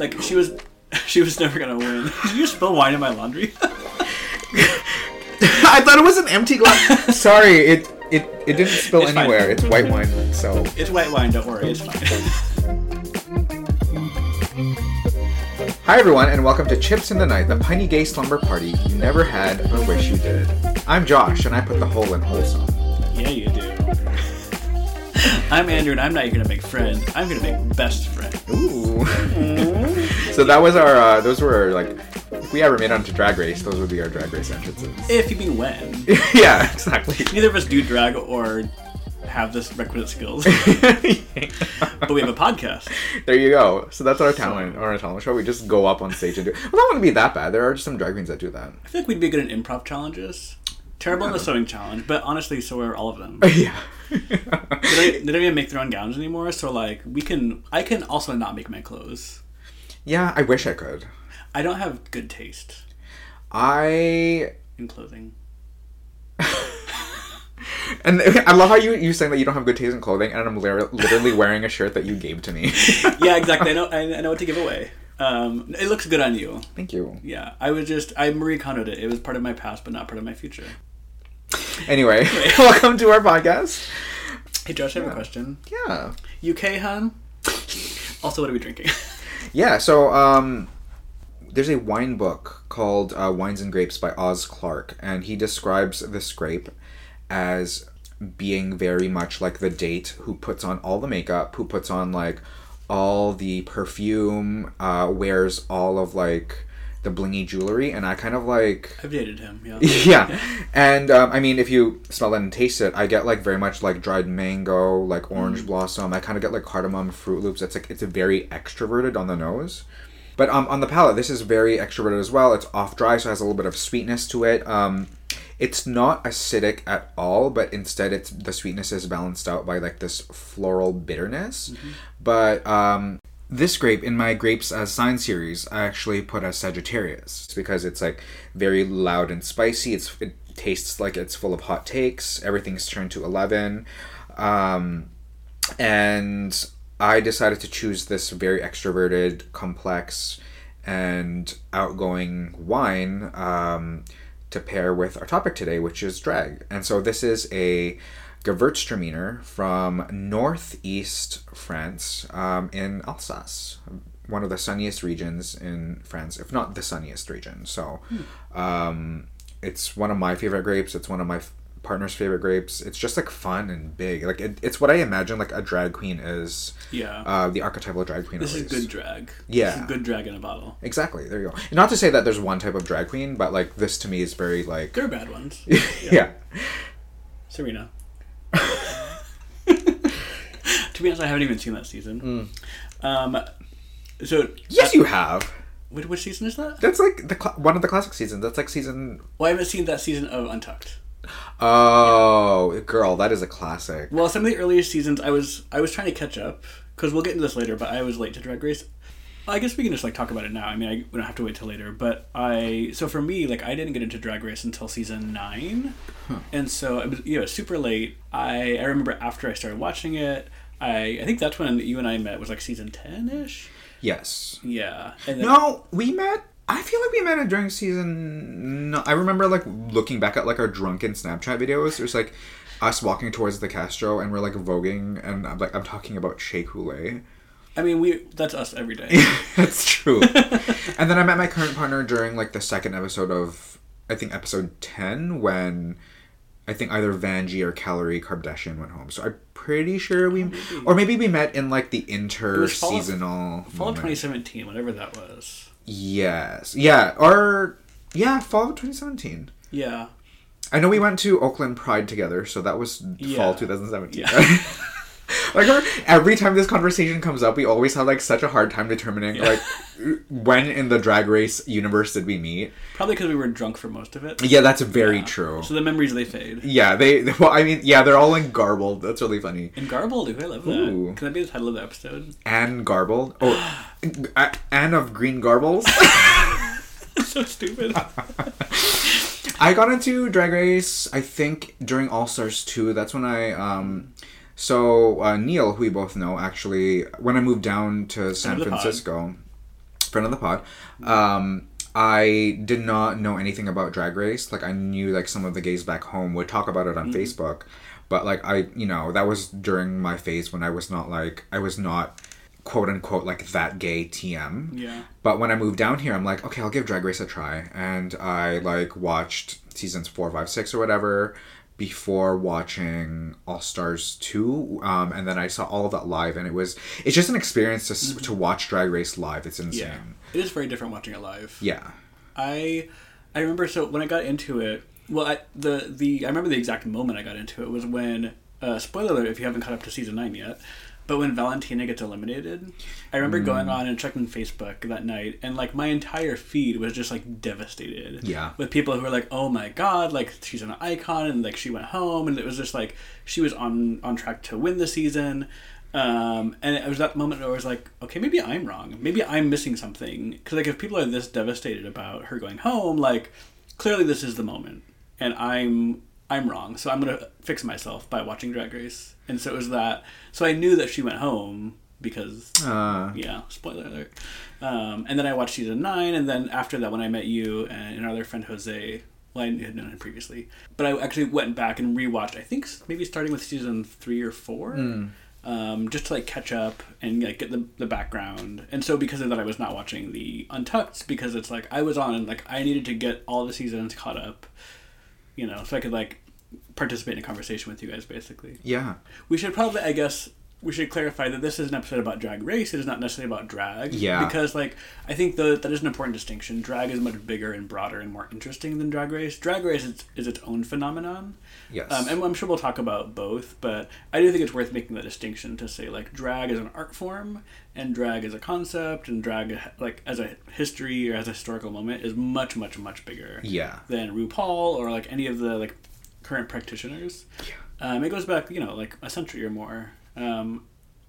like she was, she was never gonna win. Did you spill wine in my laundry? I thought it was an empty glass. Sorry, it it it didn't spill It's fine. anywhere. It's white wine, so it's white wine. Don't worry, it's fine. Hi everyone, and welcome to Chips in the Night, the piney gay slumber party you never had or wish you did. I'm Josh, and I put the hole in wholesome. yeah, you do. I'm Andrew, and I'm not gonna make friend. I'm gonna make best friend. Ooh. So that was our. Uh, those were our, like, if we ever made it onto Drag Race, those would be our Drag Race entrances. If you mean when. yeah, exactly. Neither of us do drag or have this requisite skills, but we have a podcast. there you go. So that's our talent, or our talent show. We just go up on stage and do. Well, that wouldn't be that bad. There are some drag queens that do that. I feel like we'd be good at improv challenges. Terrible in the sewing challenge, but honestly, so are all of them. yeah. they, don't, they don't even make their own gowns anymore, so like we can. I can also not make my clothes. Yeah, I wish I could. I don't have good taste I in clothing. and I love how you you saying that you don't have good taste in clothing, and I'm literally wearing a shirt that you gave to me. Yeah, exactly. I know. I, know what to give away. Um, it looks good on you. Thank you. Yeah, I was just I Marie Kondoed it. It was part of my past, but not part of my future. Anyway, welcome to our podcast. Hey Josh, I have a question. Yeah. UK, hun. Also, what are we drinking? Yeah, so um, there's a wine book called uh, Wines and Grapes by Oz Clarke, and he describes this grape as being very much like the date who puts on all the makeup, who puts on like all the perfume, uh, wears all of like the blingy jewelry, and I kind of like I've dated him. Yeah. yeah. And um, i mean if you smell it and taste it i get like very much like dried mango like orange blossom. I kind of get like cardamom fruit loops. It's like it's a very extroverted on the nose. But um, on the palate this is very extroverted as well. It's off dry so it has a little bit of sweetness to it. Um, it's not acidic at all but instead it's the sweetness is balanced out by like this floral bitterness. But um, this grape in my grapes as sign series i actually put as sagittarius because it's like very loud and spicy. It's it tastes like it's full of hot takes. Everything's turned to 11 um, and i decided to choose this very extroverted complex and outgoing wine um, to pair with our topic today which is drag. And so this is a Gewürztraminer from northeast France um, in Alsace, one of the sunniest regions in France, if not the sunniest region. So um, it's one of my favorite grapes. It's one of my f- partner's favorite grapes. It's just like fun and big. Like it, it's what I imagine like a drag queen is. Yeah. Uh, the archetypal drag queen. this at is good drag. Yeah. This is good drag in a bottle. Exactly. There you go. And not to say that there's one type of drag queen, but like this to me is very like. There are bad ones. yeah. Serena. to be honest, I haven't even seen that season. Um, so Yes, you have. which, which season is that? That's like the cl- one of the classic seasons. That's like season. Well, I haven't seen that season of Untucked. Oh, girl, that is a classic. Well, some of the earlier seasons, I was I was trying to catch up because we'll get into this later. But I was late to Drag Race. I guess we can just like talk about it now. I mean, I, we don't have to wait till later. But I so for me, like I didn't get into Drag Race until season nine, and so it was you know super late. I I remember after I started watching it, I I think that's when you and I met was like season ten ish. Yes. Yeah. And then, No, we met. I feel like we met it during season. No, I remember like looking back at like our drunken Snapchat videos. There's like us walking towards the Castro and we're like voguing, and I'm like I'm talking about Shea Coulee. I mean, we that's us every day. That's true. and then I met my current partner during like the second episode of I think episode ten when I think either Vanjie or Kalorie Karbdashian went home. So I'm pretty sure we, or maybe we met in like the inter was fall of- Fall of 2017, whatever that was. Yes. Yeah. Or yeah, fall of 2017. Yeah. I know we went to Oakland Pride together, so that was Yeah. fall 2017. Yeah. like every time this conversation comes up, we always have like such a hard time determining like when in the drag race universe did we meet. Probably because we were drunk for most of it. Yeah, that's very Yeah. true. So the memories they fade. Yeah, they. Well, I mean, yeah, they're all like garbled. That's really funny. And garbled, I love that. Ooh. Can that be the title of the episode? Anne garbled. Oh, Anne of Green Garbles. so stupid. I got into Drag Race, I think, during All Stars 2. That's when I, um, so uh, Neil, who we both know, actually, when I moved down to San. Francisco, friend of the pod. Um, I did not know anything about Drag Race. Like I knew like some of the gays back home would talk about it on Facebook, but like I, you know, that was during my phase when I was not like I was not quote unquote like that gay TM. Yeah. But when I moved down here, I'm like, okay, I'll give Drag Race a try, and I like watched seasons four, five, six, or whatever before watching All Stars two, um, and then I saw all of that live, and it was it's just an experience to s to watch Drag Race live. It's insane. Yeah. It is very different watching it live. Yeah. I I remember so when I got into it. Well, I, the the I remember the exact moment I got into it was when uh, spoiler alert if you haven't caught up to season nine yet. But when Valentina gets eliminated, I remember going Mm. on and checking Facebook that night, and like my entire feed was just like devastated. Yeah. With people who were like, "Oh my god, like she's an icon," and like she went home, and it was just like she was on on track to win the season. Um, and it was that moment where I was like, okay, maybe I'm wrong. Maybe I'm missing something. Because like if people are this devastated about her going home, like clearly this is the moment, and I'm I'm wrong. So I'm gonna fix myself by watching Drag Race. And so it was that. So I knew that she went home because Uh, yeah, spoiler alert. Um, and then I watched season nine, and then after that, when I met you and another friend Jose, well, I had known him previously, but I actually went back and rewatched. I think maybe starting with season three or four, um, just to like catch up and like get the the background. And so because of that, I was not watching the Untucked because it's like I was on and like I needed to get all the seasons caught up, you know, so I could like participate in a conversation with you guys, basically. yeah. We should probably, I guess, we should clarify that this is an episode about drag race. It is not necessarily about drag. Yeah. Because, like, I think the, that is an important distinction. Drag is much bigger and broader and more interesting than drag race. Drag race is, is its own phenomenon. Yes. Um, and I'm sure we'll talk about both, but I do think it's worth making that distinction to say, like, drag is an art form, and drag as a concept, and drag, like, as a history or as a historical moment is much, much, much bigger yeah. than RuPaul or like any of the like current practitioners. Um, it goes back, you know, like a century or more. Um,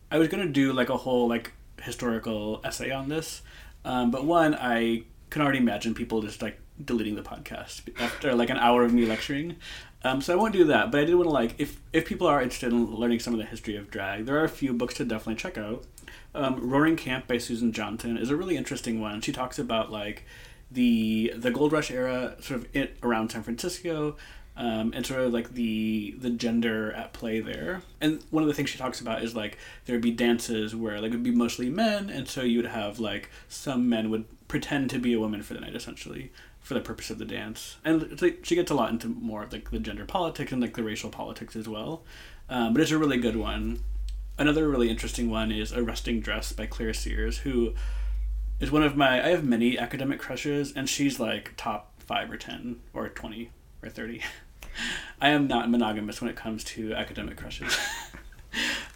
I was gonna do like a whole like historical essay on this, um, but one I can already imagine people just like deleting the podcast after like an hour of me lecturing. Um, so I won't do that, but I did want to like if if people are interested in learning some of the history of drag, there are a few books to definitely check out. Um, Roaring Camp by Susan Johnson is a really interesting one. She talks about like the the gold rush era, sort of it around San Francisco, um, and sort of like the the gender at play there. And one of the things she talks about is like there would be dances where like it would be mostly men, and so you would have like some men would pretend to be a woman for the night, essentially for the purpose of the dance. And like she gets a lot into more of like the gender politics and like the racial politics as well. Um, but it's a really good one. Another really interesting one is Arresting Dress by Clare Sears, who is one of my I have many academic crushes and she's like top 5 or 10 or 20 or 30. I am not monogamous when it comes to academic crushes.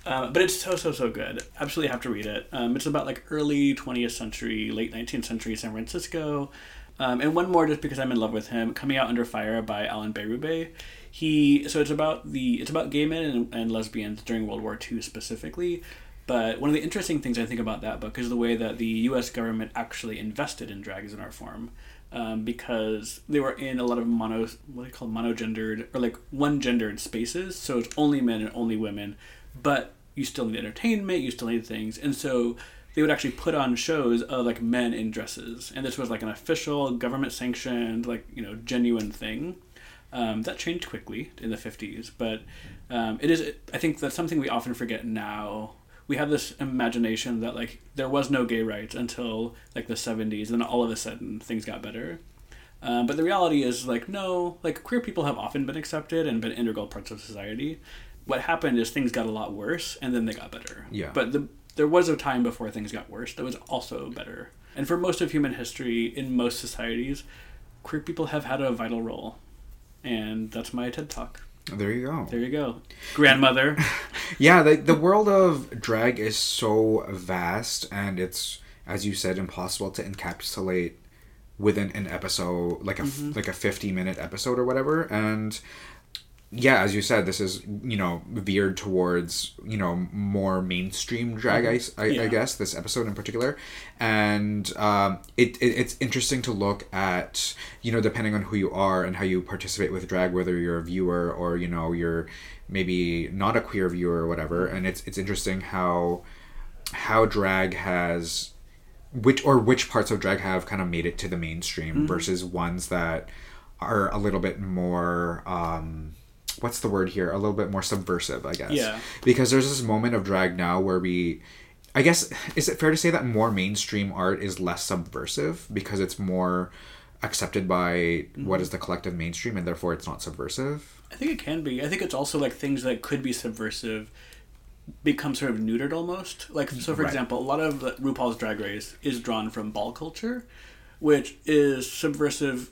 Uh, but it's so so so good. Absolutely have to read it. Um, it's about like early 20th century, late 19th century San Francisco. Um, and one more just because I'm in love with him, coming out under fire by Allan Bérubé. He so it's about the it's about gay men and, and lesbians during World War II specifically. But one of the interesting things I think about that book is the way that the U.S. government actually invested in drag as an art form, um, because they were in a lot of mono what do you call monogendered or like one gendered spaces. So it's only men and only women, but you still need entertainment, you still need things, and so they would actually put on shows of like men in dresses, and this was like an official government sanctioned like you know genuine thing. Um, that changed quickly in the 50s, but um, it is, I think that's something we often forget now. We have this imagination that like there was no gay rights until like the 70s, and then all of a sudden things got better. Um, but the reality is like no, like queer people have often been accepted and been integral parts of society. What happened is things got a lot worse, and then they got better. Yeah. But the, there was a time before things got worse that was also better. And for most of human history, in most societies, queer people have had a vital role. And that's my TED talk. There you go. There you go. Grandmother. Yeah, the the world of drag is so vast, and it's as you said, impossible to encapsulate within an episode, like a Mm-hmm. like a fifty minute episode or whatever. And yeah, as you said, this is you know veered towards you know more mainstream drag. I, I, I Yeah. guess this episode in particular, and um, it, it it's interesting to look at you know depending on who you are and how you participate with drag, whether you're a viewer or you know you're maybe not a queer viewer or whatever. And it's it's interesting how how drag has which or which parts of drag have kind of made it to the mainstream Mm-hmm. versus ones that are a little bit more um what's the word here a little bit more subversive i guess Yeah. because there's this moment of drag now where we i guess is it fair to say that more mainstream art is less subversive because it's more accepted by what is mm-hmm. the collective mainstream and therefore it's not subversive I think it can be. I think it's also like things that could be subversive become sort of neutered almost. Like so, for Right. example, a lot of RuPaul's Drag Race is drawn from ball culture, which is subversive.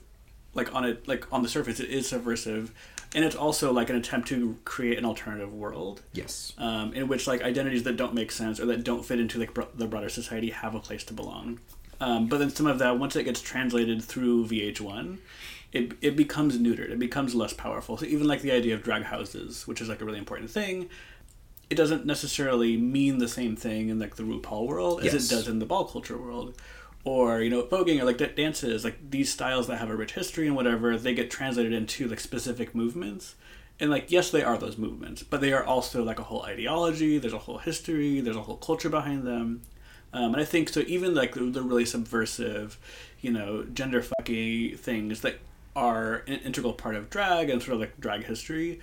Like on it, like on the surface, it is subversive, and it's also like an attempt to create an alternative world. yes um, in which like identities that don't make sense or that don't fit into like bro- the broader society have a place to belong. Um, but then some of that, once it gets translated through VH1, it, it becomes neutered. It becomes less powerful. So even like the idea of drag houses, which is like a really important thing, it doesn't necessarily mean the same thing in like the RuPaul world as Yes. it does in the ball culture world. Or you know, voguing or like dances, like these styles that have a rich history and whatever, they get translated into like specific movements. And like, yes, they are those movements, but they are also like a whole ideology. There's a whole history. There's a whole culture behind them. Um, and I think so. Even like the, the really subversive, you know, gender fucky things that are an integral part of drag and sort of like drag history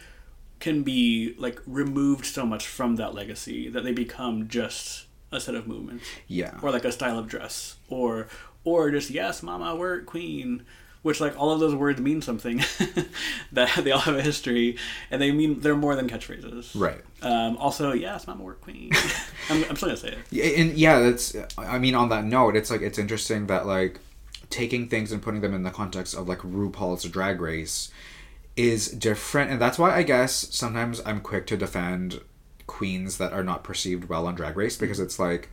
can be like removed so much from that legacy that they become just a set of movements. Yeah. Or like a style of dress. Or or just yes mama we're queen. Which like all of those words mean something that they all have a history and they mean they're more than catchphrases. Right. Um, also yes mama we're queen. I'm, I'm still gonna say it. Yeah, and yeah, that's. I mean, on that note, it's like it's interesting that like taking things and putting them in the context of like RuPaul's Drag Race is different, and that's why I guess sometimes I'm quick to defend queens that are not perceived well on Drag Race because it's like.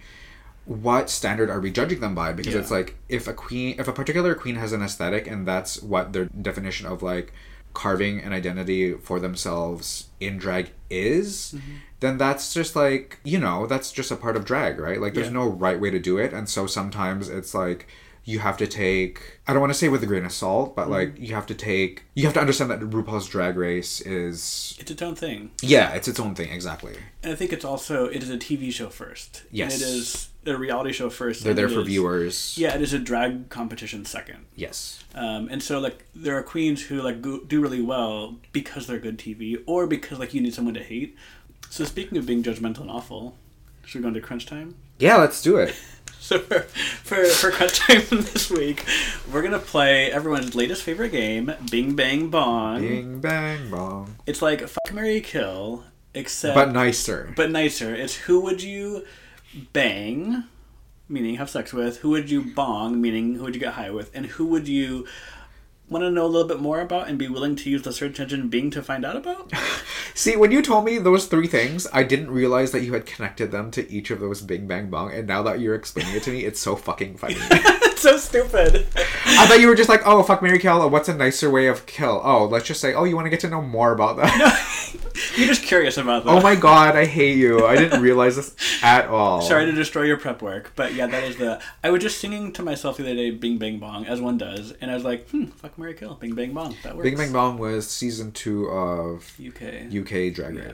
What standard are we judging them by? Because Yeah. it's like if a queen, if a particular queen has an aesthetic and that's what their definition of like carving an identity for themselves in drag is, Mm-hmm. then that's just like, you know, that's just a part of drag, right? Like, there's Yeah. no right way to do it. And so sometimes it's like, you have to take, I don't want to say with a grain of salt, but like, Mm-hmm. you have to take, you have to understand that RuPaul's Drag Race is, it's its own thing yeah, it's its own thing, exactly. and i think it's also it is a tv show first Yes. and it is a reality show first They're there for is- viewers. yeah it is a drag competition second Yes. Um, and so like there are queens who like go, do really well because they're good TV or because like you need someone to hate. So speaking of being judgmental and awful, should we go into crunch time? Yeah, let's do it. So for for, for crunch time this week, we're gonna play everyone's latest favorite game, Bing Bang Bong. Bing, bang, bong. It's like fuck Mary Kill, except But nicer. but nicer. It's who would you bang, meaning have sex with, who would you bong, meaning who would you get high with, and who would you want to know a little bit more about and be willing to use the search engine Bing to find out about? See, when you told me those three things, I didn't realize that you had connected them to each of those Bing Bang Bong, and now that you're explaining it to me, it's so fucking funny. so stupid. I thought you were just like, oh, fuck Mary Kill. Oh, what's a nicer way of kill? Oh, let's just say, oh, you want to get to know more about that. You're just curious about that. oh my god, I hate you. I didn't realize this at all. Sorry to destroy your prep work, but yeah, that is the. I was just singing to myself the other day, "Bing Bang Bong," as one does, and I was like, "Hmm, fuck Mary Kill, Bing Bang Bong." That works. Bing Bang Bong was season two of UK, UK Drag Yeah.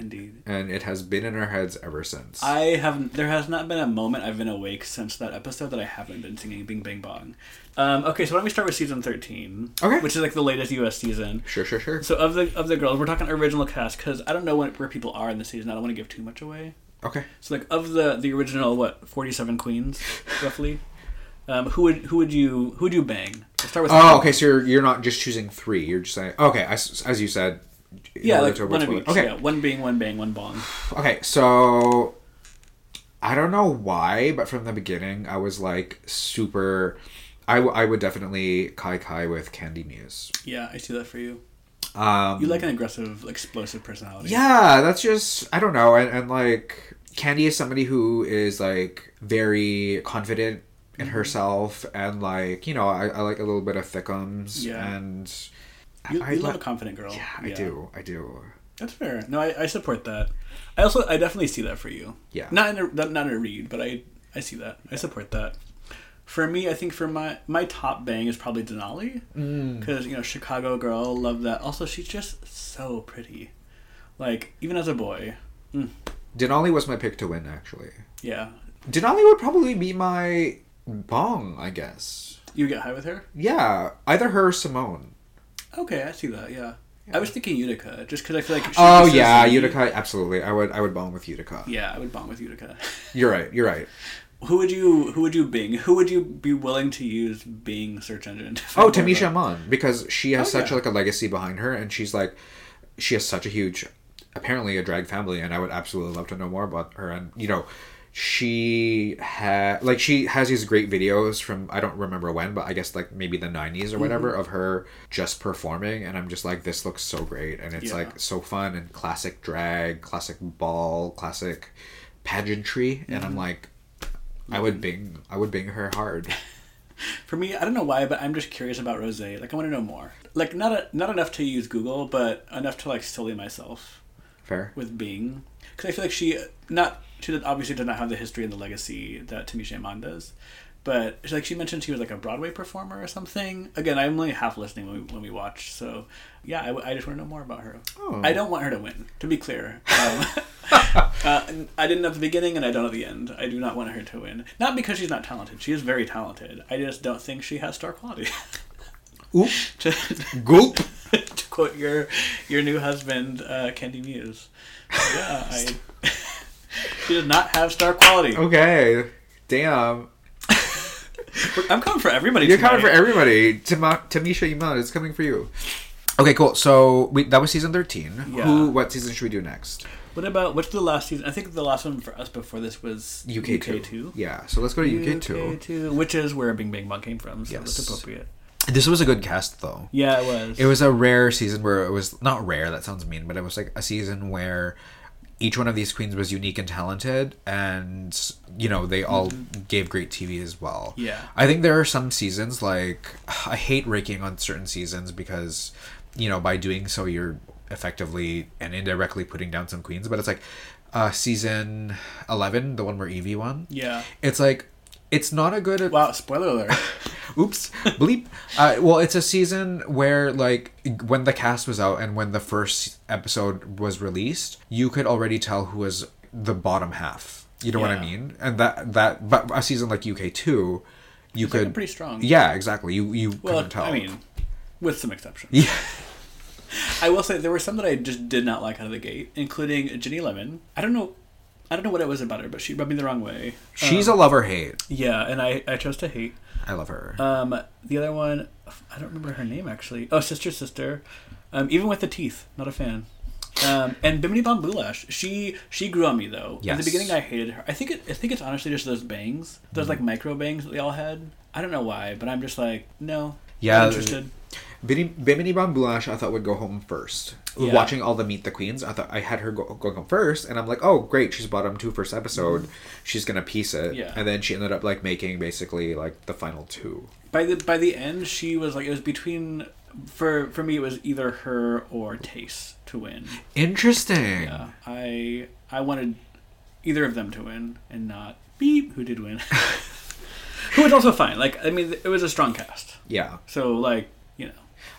Indeed. and it has been in our heads ever since. I have. There has not been a moment I've been awake since that episode that I haven't been singing "Bing Bang Bong." Um, okay, so why don't we start with season thirteen? Okay. which is like the latest US season. sure, sure, sure. So of the of the girls, we're talking original cast because I don't know when, where people are in the season. I don't want to give too much away. Okay. So like of the the original what forty seven queens roughly, um, who would who would you who would you bang? Let's start with Oh, okay. So you're you're not just choosing three. You're just saying okay. As, as you said. Yeah, like one of each. Okay. Yeah, one being one bang, one bong. Okay, so I don't know why, but from the beginning, I was like super. I, w- I would definitely Kai Kai with Kandy Muse. Yeah, I see that for you. Um, You like an aggressive, explosive personality. yeah, that's just I don't know, and, and like Candy is somebody who is like very confident in Mm-hmm. herself, and like you know, I, I like a little bit of thickums, Yeah. and You, I, you love lo- a confident girl. yeah, I do, I do. That's fair. No, I, I support that. I also I definitely see that for you. Yeah. Not in a not in a read, but I I see that. I support that. For me, I think for my my top bang is probably Denali Mm. because you know Chicago girl, love that. Also, she's just so pretty. Like even as a boy, Denali was my pick to win, actually. yeah. Denali would probably be my bong, I guess. You get high with her? Yeah, either her or Symone. Okay, I see that. Yeah, I was thinking Utica, just because I feel like. she's Oh yeah. Utica. Absolutely, I would. I would bong with Utica. Yeah, I would bond with Utica. You're right. You're right. who would you? Who would you Bing? Who would you be willing to use Bing search engine? to Oh, Tamisha Iman, because she has Oh, such yeah. like a legacy behind her, and she's like, she has such a huge, apparently a drag family, and I would absolutely love to know more about her. And you know, she had like she has these great videos from I don't remember when, but I guess like maybe the '90s or whatever Mm-hmm. of her just performing, and I'm just like, this looks so great, and it's Yeah. like so fun and classic drag, classic ball, classic pageantry, and Mm-hmm. I'm like. I would bing. I would bing her hard. For me, I don't know why, but I'm just curious about Rose. Like, I want to know more. Like, not a, not enough to use Google, but enough to like silly myself Fair. with Bing, because I feel like she not she did- obviously does not have the history and the legacy that Tamisha Iman does. But it's like she mentioned she was like a Broadway performer or something. Again, I'm only half listening when we, when we watch. So yeah, I just want to know more about her. Oh. I don't want her to win. To be clear, um, uh, I didn't at the beginning, and I don't at the end. I do not want her to win. Not because she's not talented. She is very talented. I just don't think she has star quality. Oop. to, Gulp. to quote your your new husband, uh, Kandy Muse. Yeah, I. she does not have star quality. Okay. Damn. I'm coming for everybody. You're tonight. coming for everybody. Tama- Tamisha Iman is coming for you. Okay, cool. So we, that was season 13. Yeah. Who? What season should we do next? What about what's the last season? I think the last one for us before this was UK, 2. two. Yeah, so let's go to UK, 2. UK two, which is where Bing Bang Bong came from. So Yes. that's appropriate. This was a good cast, though. Yeah, it was. It was a rare season where it was not rare, that sounds mean, but it was like a season where each one of these queens was unique and talented, and, you know, they all gave great TV as well. Mm-hmm. Yeah. I think there are some seasons, like, I hate raking on certain seasons because, you know, by doing so, you're effectively and indirectly putting down some queens, but it's like uh, season 11, the one where Yvie won. Yeah. It's like, it's not a good. Wow. Spoiler alert. Oops, bleep. Uh, well, it's a season where, like, when the cast was out and when the first episode was released, you could already tell who was the bottom half. You know what I mean? And that that, but a season like UK two, you It's like could pretty strong. Yeah, exactly. You you Well, couldn't tell. I mean, with some exceptions. yeah, I will say there were some that I just did not like out of the gate, including Ginny Lemon. I don't know, I don't know what it was about her, but she rubbed me the wrong way. she's Um, a lover hate. yeah, and I I chose to hate. I love her. Um, the other one, I don't remember her name actually. Oh, sister, sister. Um, even with the teeth, not a fan. Um, and Bimini Bon Boulash, she she grew on me though. In Yes. the beginning, I hated her. I think it, I think it's honestly just those bangs, those Mm-hmm. like micro bangs that they all had. I don't know why, but I'm just like no. Yeah, interested. Bimini, Bon Boulash, I thought would go home first. Yeah. Watching all the Meet the Queens, I thought I had her go, go home first, and I'm like, oh great, she's bottom two first episode, she's gonna piece it, Mm-hmm. Yeah. and then she ended up like making basically like the final two. By the by the end, she was like it was between. For for me, it was either her or Tayce to win. Interesting. Yeah, I I wanted either of them to win, and not beep who did win. who was also fine. Like I mean, it was a strong cast. Yeah. So like you know,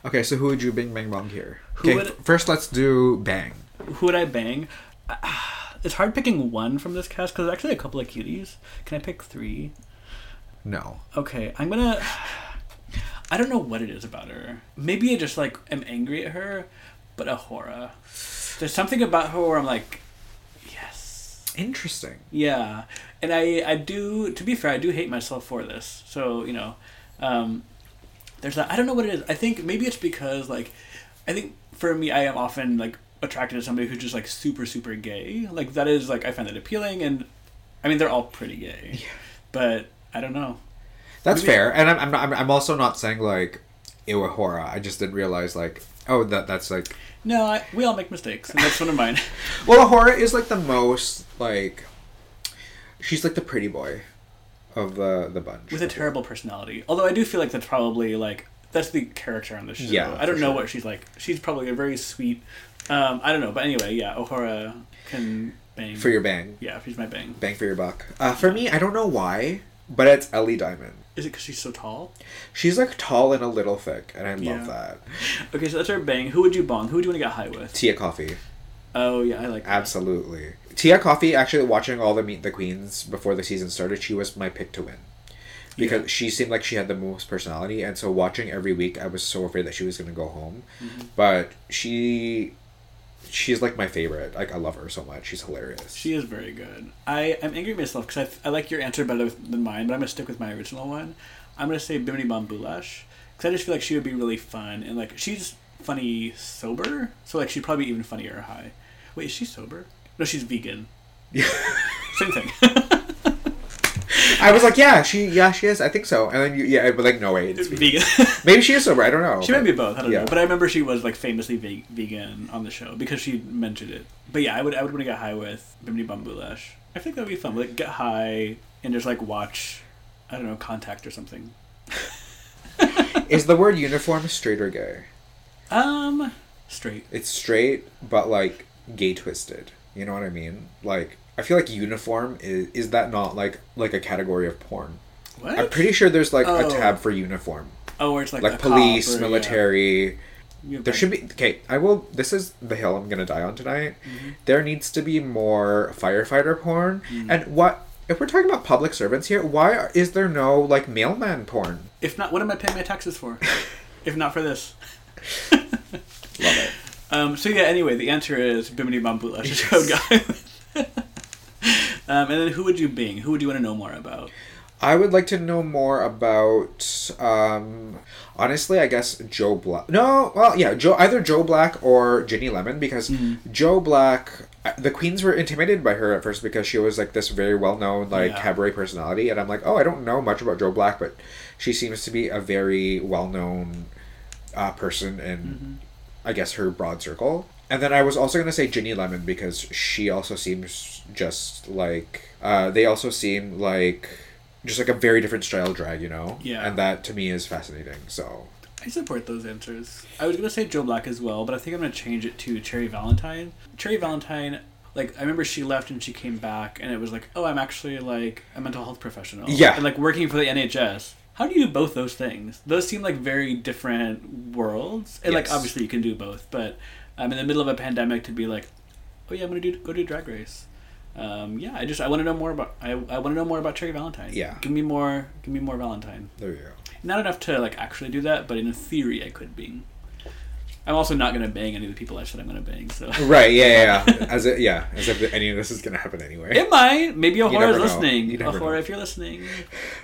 Okay, so who would you bing bang bong here? Who okay, would- first let's do bang. who would I bang? It's hard picking one from this cast because there's actually a couple of cuties. Can I pick three? No. Okay, I'm gonna. I don't know what it is about her. Maybe I just like am angry at her, but A'Whora. There's something about her where I'm like, yes, Interesting. yeah. And I I do to be fair, I do hate myself for this. So you know, um, there's that. I don't know what it is. I think maybe it's because like, I think for me, I am often like attracted to somebody who's just like super super gay. Like that is like I find that appealing, and I mean they're all pretty gay, yeah. but I don't know. That's Maybe- fair, and I'm, I'm, not, I'm also not saying like A'Whora. I just didn't realize like oh that that's like No, I, we all make mistakes, and that's one of mine. well A'Whora is like the most like she's like the pretty boy of the the bunch. With a terrible personality. Although I do feel like that's probably like that's the character on the show. Yeah, I don't know sure. what she's like. She's probably a very sweet. Um, I don't know, but anyway, yeah, A'Whora can bang. for your bang, yeah, she's my bang. bang for your buck. Uh, for me, I don't know why, but it's Ellie Diamond. Is it because she's so tall? She's like tall and a little thick, and I love Yeah. that. Okay, so that's our bang. Who would you bong? Who would you want to get high with? Tia Kofi, Oh yeah, I like that. absolutely. Tia Kofi actually watching all the Meet the Queens before the season started. She was my pick to win because Yeah. she seemed like she had the most personality, and so watching every week, I was so afraid that she was gonna go home, Mm-hmm. but she. She's like my favorite. Like I love her so much. She's hilarious. She is very good. I I'm angry at myself because I, I like your answer better than mine, but I'm gonna stick with my original one. I'm gonna say Bimini Bon Boulash because I just feel like she would be really fun and like she's funny sober, so like she'd probably be even funnier high. Wait, is she sober? No, she's vegan. Same thing. I was like, yeah, she, yeah, she is. I think so. And then you, yeah, but like, no way, it's vegan. vegan. Maybe she is sober. I don't know. She might be both. I don't Yeah. know. But I remember she was like famously ve- vegan on the show because she mentioned it. But yeah, I would I would want to get high with Bimini Bon Boulash. I think that would be fun. Like get high and just like watch, I don't know, Contact or something. Is the word uniform straight or gay? Um, straight. It's straight, but like gay twisted. You know what I mean? Like, I feel like uniform is is that not like like a category of porn? What? I'm pretty sure there's like a Oh. tab for uniform, oh, where it's like like a police, or, military. Have, There should be okay. I will. This is the hill I'm gonna die on tonight. Mm-hmm. There needs to be more firefighter porn. Mm. And what if we're talking about public servants here? Why is there no like mailman porn? If not, what am I paying my taxes for? if not for this. Love it. Um, so yeah. Anyway, the answer is Bimini Bon Boulash. Show guy. um, and then who would you bing? Who would you want to know more about? I would like to know more about. Um, honestly, I guess Joe Black. No, well, yeah, Joe. Either Joe Black or Ginny Lemon, because Mm-hmm. Joe Black. uh, The queens were intimidated by her at first because she was like this very well known like Yeah. cabaret personality, and I'm like, oh, I don't know much about Joe Black, but she seems to be a very well known uh, person in, Mm-hmm. I guess, her broad circle. And then I was also gonna say Ginny Lemon because she also seems just like uh, they also seem like just like a very different style drag, you know. Yeah. And that to me is fascinating. So I support those answers. I was gonna say Joe Black as well, but I think I'm gonna change it to Cherry Valentine. Cherry Valentine, like I remember she left and she came back, and it was like, oh, I'm actually like a mental health professional. Yeah. And like working for the NHS. How do you do both those things? Those seem like very different worlds, and like obviously you can do both, but um, in the middle of a pandemic to be like, oh yeah, I'm gonna do go do Drag Race. Um, yeah, I just I want to know more about I, I want to know more about Cherry Valentine. Yeah. Give me more. Give me more Valentine. there you go. Not enough to like actually do that, but in theory I could be. I'm also not gonna bang any of the people I said I'm gonna bang, so Right? Yeah, yeah. yeah. as it, yeah, as if any of this is gonna happen anyway. it might. Maybe You A'Whora never is listening. You never A'Whora, if you're listening.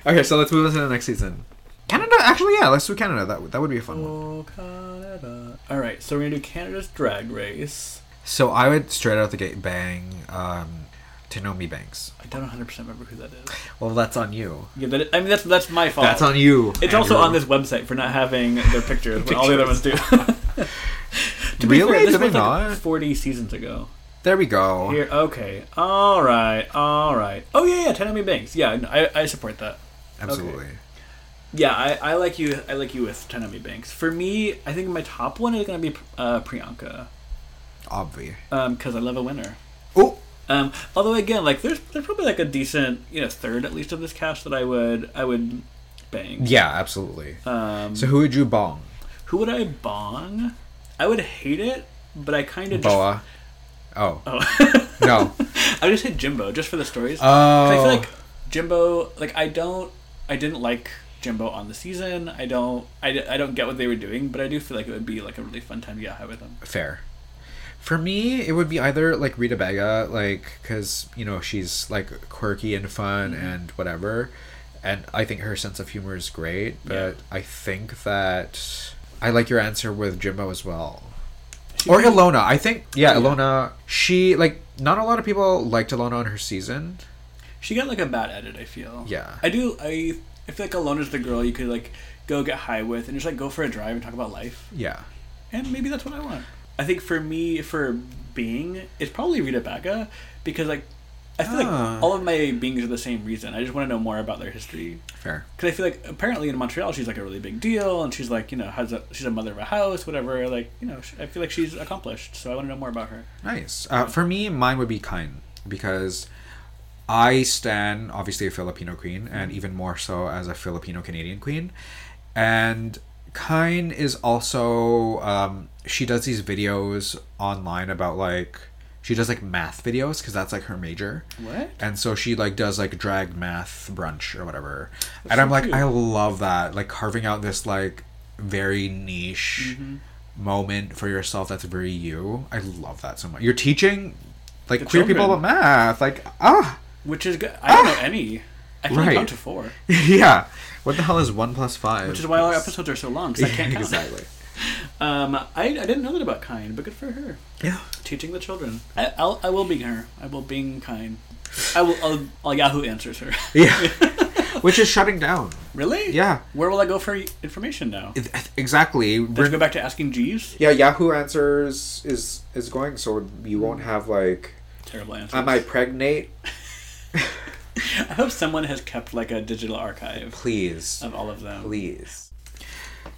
Okay, so let's move on to the next season. Canada, actually, yeah, let's do Canada. That that would be a fun one. Oh, Canada. All right, so we're gonna do Canada's Drag Race. So I would straight out the gate bang um, Tynomi Banks. I don't 100 percent remember who that is. Well, that's on you. Yeah, but it, I mean that's that's my fault. That's on you. It's also on this website for not having their pictures, but all the other ones do. to Really? fair, this was like 40 seasons ago. There we go. Here, okay, all right, all right. Oh yeah, yeah, Tynomi Banks. Yeah, I, I support that. Absolutely. Yeah, I, I like you. I like you with Tynomi Banks. For me, I think my top one is gonna be uh, Priyanka, Obvi. because I love a winner. Oh, Um, although again, like there's there's probably like a decent you know third at least of this cast that I would I would bang. yeah, absolutely. Um, So who would you bong? who would I bong? I would hate it, but I kind of just. Boa. Oh Oh. no. I would just say Jimbo just for the stories. Oh. I feel like Jimbo, like I don't, I didn't like Jimbo on the season. I don't, I, I don't get what they were doing, but I do feel like it would be like a really fun time to get high with them. fair. For me, it would be either like Rita Baga, like because you know she's like quirky and fun Mm-hmm. and whatever, and I think her sense of humor is great. But Yeah. I think that I like your answer with Jimbo as well. She Or Ilona, I think. Yeah, Oh, yeah. Ilona. She like not a lot of people liked Ilona on her season. She got like a bad edit. I feel. Yeah. I do. I, I feel like Ilona's the girl you could like go get high with and just like go for a drive and talk about life. Yeah. And maybe that's what I want. I think for me, for being, it's probably Rita Baga because like. I feel Ah. like all of my beings are the same reason. I just want to know more about their history. Fair. Because I feel like apparently in Montreal she's like a really big deal, and she's like you know has a she's a mother of a house, whatever. Like you know, I feel like she's accomplished. So I want to know more about her. Nice. Uh, for me, mine would be Kind because I stand obviously a Filipino queen, and even more so as a Filipino Canadian queen. And Kind is also um, she does these videos online about like She does like math videos because that's like her major. What? And so she like does like drag math brunch or whatever. that's and I'm so like, cute. I love that. Like carving out this like very niche Mm-hmm. moment for yourself that's very you. I love that so much. You're teaching like The queer people about math. Like ah Which is good. I don't know any. I can Right. count to four, yeah. What the hell is one plus five? which is why our episodes are so long because I can't count. exactly. Um, I, I didn't know that about Kind, but good for her. Yeah. Teaching the children. I, I'll, I will be her. I will being kind. I will. I'll, I'll Yahoo answers her. Yeah. Which is shutting down. really? Yeah. Where will I go for information now? It- exactly. Let's We're- go back to asking G's. yeah, Yahoo Answers is is going, so you won't have like, Terrible answers. am I pregnant? I hope someone has kept like a digital archive Please, of all of them. please.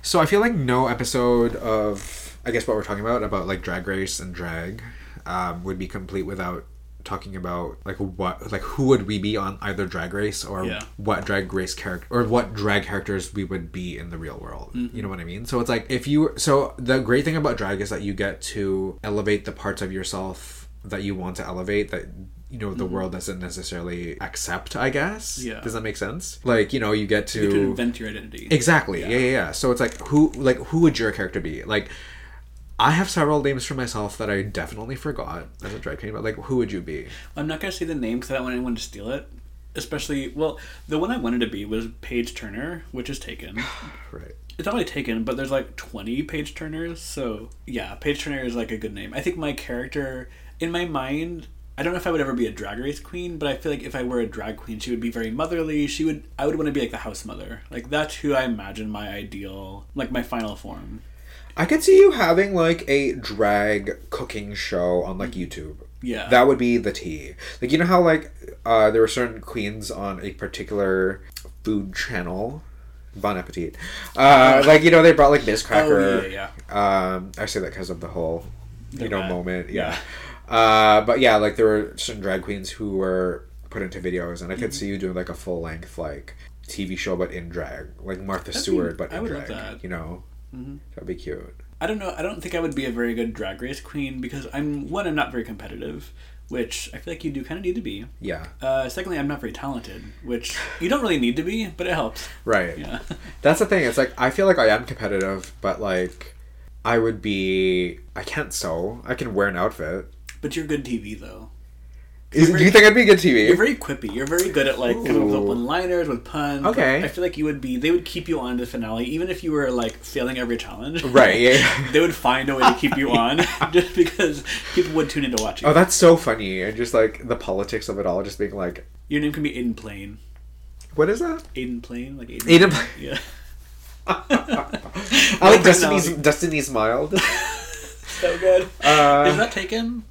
So I feel like no episode of I guess what we're talking about about like drag race and drag um, would be complete without talking about like what like who would we be on either drag race or Yeah. what drag race character or what drag characters we would be in the real world you know what i mean so it's like if you so the great thing about drag is that you get to elevate the parts of yourself that you want to elevate that you know the mm-hmm. world doesn't necessarily accept i guess Yeah. does that make sense like you know you get to You can invent your identity. Exactly. Yeah. yeah, yeah. So it's like who like who would your character be? Like I have several names for myself that I definitely forgot as a drag queen, but like who would you be? I'm not gonna say the name because I don't want anyone to steal it. Especially, well, the one I wanted to be was Paige Turner, which is taken. Right. It's not really taken, but there's like 20 Page Turners, so yeah, Page Turner is like a good name. I think my character, in my mind, I don't know if I would ever be a drag race queen, but I feel like if I were a drag queen, she would be very motherly. She would, I would want to be like the house mother. Like that's who I imagine my ideal, like my final form. I could see you having like a drag cooking show on like YouTube. Yeah. That would be the tea. Like you know how like uh, there were certain queens on a particular food channel. Bon appetit. Uh, like you know they brought like Miz Cracker. Oh, yeah, yeah. Um, I say that because of the whole, you The know, rat. moment. Yeah. Uh, but yeah, like there were certain drag queens who were put into videos, and I Mm-hmm. could see you doing like a full length like TV show, but in drag, like Martha That'd be- Stewart, but I in drag. that. Mm-hmm. You know, that'd be cute. I don't know. I don't think I would be a very good drag race queen because I'm one. I'm not very competitive, which I feel like you do kind of need to be. Yeah. Uh, secondly, I'm not very talented, which you don't really need to be, but it helps. Right. Yeah. That's the thing. It's like I feel like I am competitive, but like I would be. I can't sew. I can wear an outfit. But you're good TV though. Is, do you think I'd be a good TV? You're very quippy. You're very good at like kind of Ooh. one-liners with puns. Okay. I feel like you would be. They would keep you on to the finale, even if you were like failing every challenge. Right. Yeah. they would find a way to keep you on, just because people would tune in to watch you. Oh, that's so funny, and just like the politics of it all, just being like, Your name can be Aiden Plain. what is that? Aiden Plain, like Aiden. Aiden Plain. Yeah. I like Destiny's. Destiny's Mild. So good. Uh, Is that taken?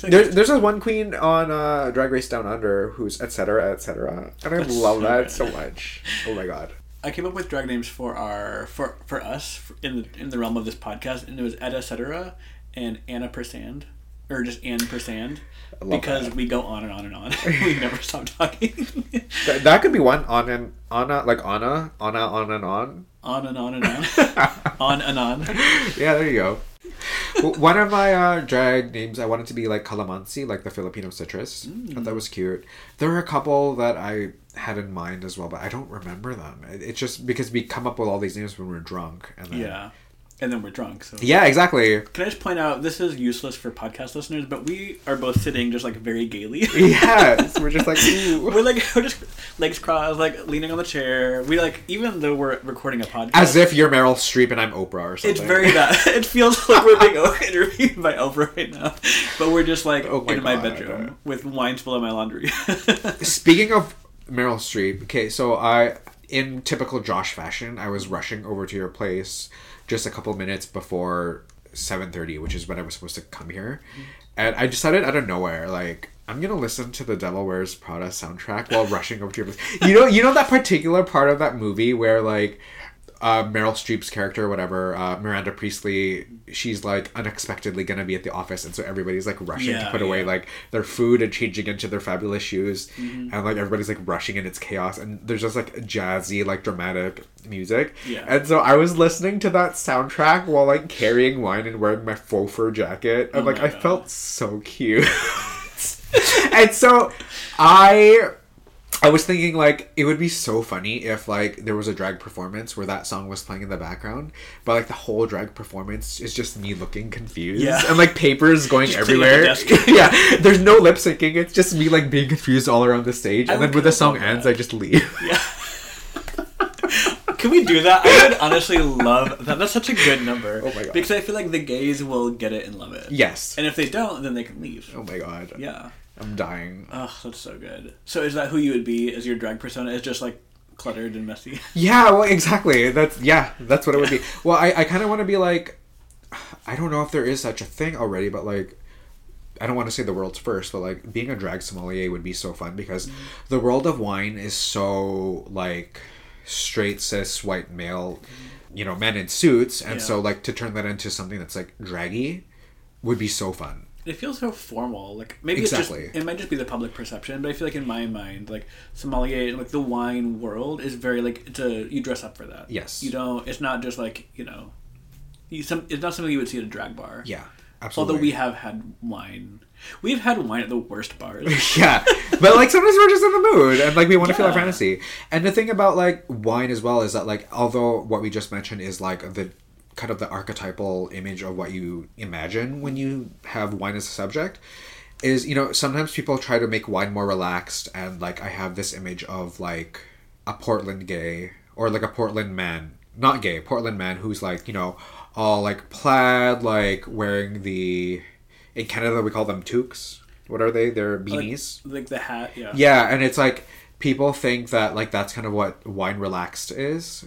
That- There's this one queen on uh, Drag Race Down Under who's etc. etc. And I That's love so that good. so much. Oh my god. I came up with drag names for our for for us for- in the in the realm of this podcast, and it was Etta Cetera and Anna Persand, or just Anne Persand, because that. we go on and on and on. we never stop talking. Th- that could be one on and Anna like Anna Anna on and on. on and on and on, on and on. Yeah, there you go. One of my uh, drag names, I wanted to be like calamansi, like the Filipino citrus. Thought that was cute. There were a couple that I had in mind as well, but I don't remember them. It's just because we come up with all these names when we're drunk. And then... Yeah, and then we're drunk. So Yeah, exactly. Can I just point out this is useless for podcast listeners, but we are both sitting just like very gaily. Yes, we're just like, ooh. We're like we're just legs crossed, like leaning on the chair. We like even though we're recording a podcast, As if you're Meryl Streep and I'm Oprah or something. it's very bad. It feels like we're being interviewed by Oprah right now, but we're just like Oh my in my bedroom with wine full of my laundry. Speaking of Meryl Streep, okay, so I, in typical Josh fashion, I was rushing over to your place just a couple minutes before seven thirty, which is when I was supposed to come here, and I decided out of nowhere, like. I'm gonna listen to the Devil Wears Prada soundtrack while rushing over to your place. You know, you know that particular part of that movie where like uh, Meryl Streep's character, whatever, uh, Miranda Priestly, she's like unexpectedly gonna be at the office, and so everybody's like rushing to Yeah, put away like their food and changing into their fabulous shoes, Mm-hmm. and like everybody's like rushing and it's chaos, and there's just like jazzy, like dramatic music. Yeah. And so I was listening to that soundtrack while like carrying wine and wearing my faux fur jacket, and Oh like I God. felt so cute. and so I I was thinking like it would be so funny if like there was a drag performance where that song was playing in the background, but like the whole drag performance is just me looking confused Yeah. and like papers going Just up the everywhere. yeah, there's no lip syncing. It's just me like being confused all around the stage, I and then when the song ends, that. I just leave. Yeah. Can we do that? I would honestly love that. That's such a good number. Oh my God. Because I feel like the gays will get it and love it. yes. And if they don't, then they can leave. Oh my god. Yeah. I'm dying. Oh, that's so good. So is that who you would be as your drag persona? Is just like cluttered and messy? Yeah, well, exactly. That's yeah, that's what it would be. Well, I, I kind of want to be like, I don't know if there is such a thing already, but like, I don't want to say the world's first, but like being a drag sommelier would be so fun because mm. the world of wine is so like straight cis white male, mm. you know, men in suits, and Yeah. so like to turn that into something that's like draggy would be so fun. It feels so formal. Like maybe Exactly. it's just it might just be the public perception, but I feel like in my mind, like sommelier, like the wine world is very like it's a you dress up for that. Yes. You don't. It's not just like you know, you some. It's not something you would see at a drag bar. Yeah, absolutely. Although we have had wine, we've had wine at the worst bars. yeah but like sometimes we're just in the mood and like we want to feel our fantasy and the thing about like wine as well is that like although what we just mentioned is like the kind of the archetypal image of what you imagine when you have wine as a subject is you know sometimes people try to make wine more relaxed and like i have this image of like a portland gay or like a portland man not gay portland man who's like you know all like plaid like wearing the in canada we call them toques what are they they're Like, beanies like the hat. Yeah. yeah, and it's like people think that like that's kind of what wine relaxed is.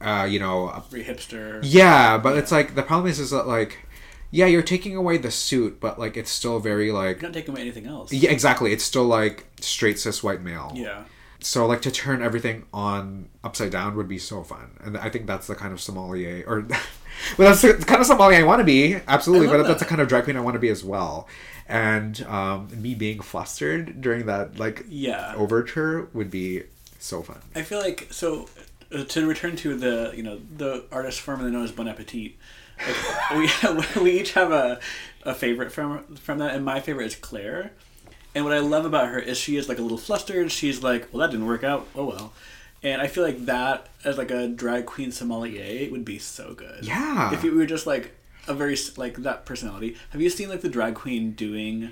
Uh, you know, Very hipster. yeah, but it's like the problem is is that like yeah, you're taking away the suit, but like it's still very like You're not taking away anything else. yeah, exactly. It's still like straight cis white male. Yeah. So like to turn everything on upside down would be so fun, and I think that's the kind of sommelier or. Well, that's the kind of sommelier I want to be, absolutely. But that's the kind of drag queen I want to be as well. And um, me being flustered during that like Yeah. overture would be so fun. I feel like so uh, to return to the you know the artist formerly known as Bon Appetit. Like, we we each have a, a favorite from from that, and my favorite is Claire. And what I love about her is she is like a little flustered. She's like, "Well, that didn't work out. Oh well." And I feel like that as like a drag queen sommelier would be so good. Yeah. If you were just like a very like that personality. Have you seen like the drag queen doing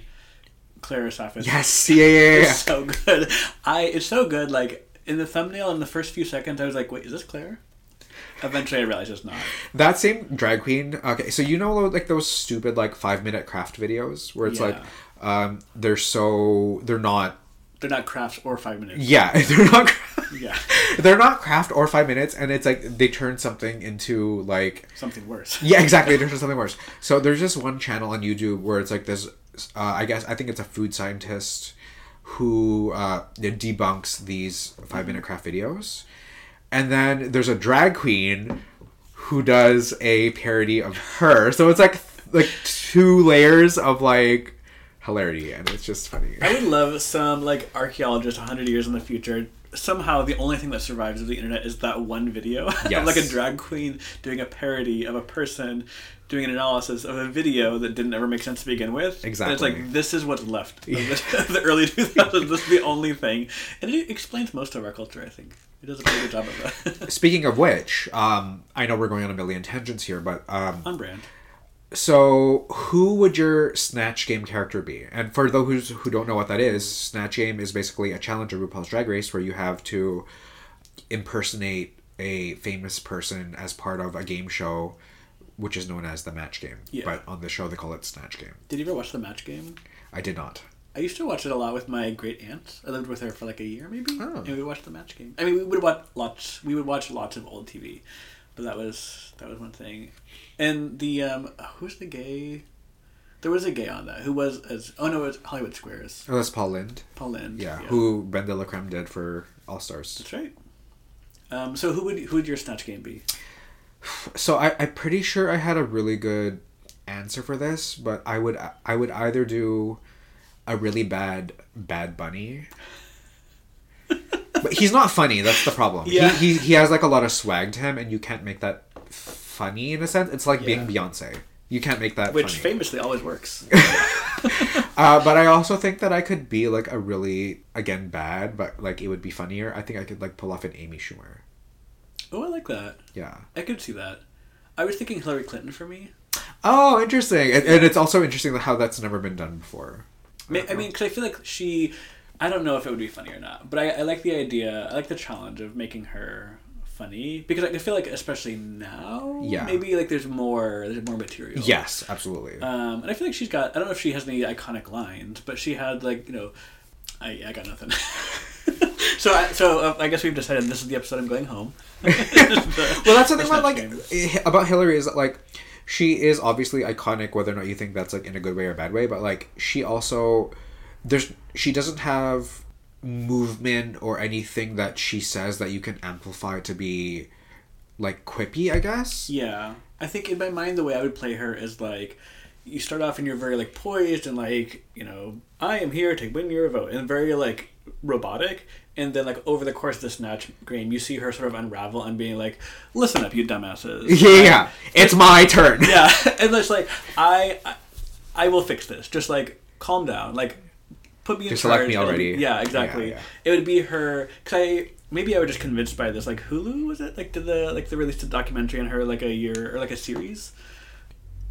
Claire Saffitz? Yes, yeah, yeah, yeah, yeah. It's so good. I it's so good. Like in the thumbnail, in the first few seconds, I was like, "Wait, is this Claire?" Eventually, I realized it's not. That same drag queen. Okay, so you know like those stupid like five minute craft videos where it's like um, they're so they're not. They're not crafts or five minutes. Yeah, they're not. Yeah, they're not craft or five minutes, and it's like they turn something into like something worse. Yeah, exactly. There's something worse. So there's just one channel on YouTube where it's like this. Uh, I guess I think it's a food scientist who uh, debunks these five minute craft videos, and then there's a drag queen who does a parody of her. So it's like like two layers of like hilarity, and it's just funny. I would love some like archaeologist hundred years in the future. Somehow, the only thing that survives of the internet is that one video Yes. of like a drag queen doing a parody of a person doing an analysis of a video that didn't ever make sense to begin with. And Exactly. it's like this is what's left of the, the early 2000s. This is the only thing, and it explains most of our culture. I think it does a pretty good job of that. Speaking of which, um, I know we're going on a million tangents here, but um, On brand. So, who would your Snatch Game character be? And for those who don't know what that is, Snatch Game is basically a challenge of RuPaul's Drag Race where you have to impersonate a famous person as part of a game show, which is known as the Match Game. Yeah. But on the show, they call it Snatch Game. Did you ever watch the match game? I did not. I used to watch it a lot with my great aunt. I lived with her for like a year, maybe, Oh. and we would watch the match game. I mean, we would watch lots. We would watch lots of old TV, but that was that was one thing. And the um, who's the gay? There was a gay on that who was as oh no, it was Hollywood Squares. Oh, that's Paul Lynde. Paul Lynde. Yeah, who Ben de la Creme did for All Stars. That's right. Um, so who would who would your snatch game be? So I, I'm pretty sure I had a really good answer for this, but I would I would either do a really bad Bad Bunny. But he's not funny. That's the problem. Yeah. He, he he has like a lot of swag to him, and you can't make that funny in a sense. It's like being Beyonce. You can't make that Which funny. famously always works. Uh, but I also think that I could be like a really again bad, but like it would be funnier. I think I could like pull off an Amy Schumer. oh, I like that. Yeah. I could see that. I was thinking Hillary Clinton for me. Oh, interesting. And, and it's also interesting how that's never been done before. Ma- I mean, because I feel like she. I don't know if it would be funny or not, but I, I like the idea. I like the challenge of making her funny because I feel like, especially now, Yeah. maybe like there's more there's more material. Yes, absolutely. Um, and I feel like she's got. I don't know if she has any iconic lines, but she had like you know, I I got nothing. so I, so uh, I guess we've decided this is the episode I'm going home. well, that's the thing about like game. eh, about Hillary is that like she is obviously iconic, whether or not you think that's like in a good way or a bad way. But like she also there's she doesn't have movement or anything that she says that you can amplify to be like quippy. I guess. Yeah, I think in my mind the way I would play her is like you start off and you're very like poised and like you know I am here to win your vote and very like robotic and then like over the course of the snatch game you see her sort of unravel and being like listen up you dumbasses Yeah, yeah. It's my turn. yeah and it's like I, I I will fix this just like calm down like put me in Just select me It'll be- already. yeah exactly Yeah, yeah. it would be her cause I maybe I was just convinced by this like Hulu was it like did the like they released a documentary on her like a year or like a series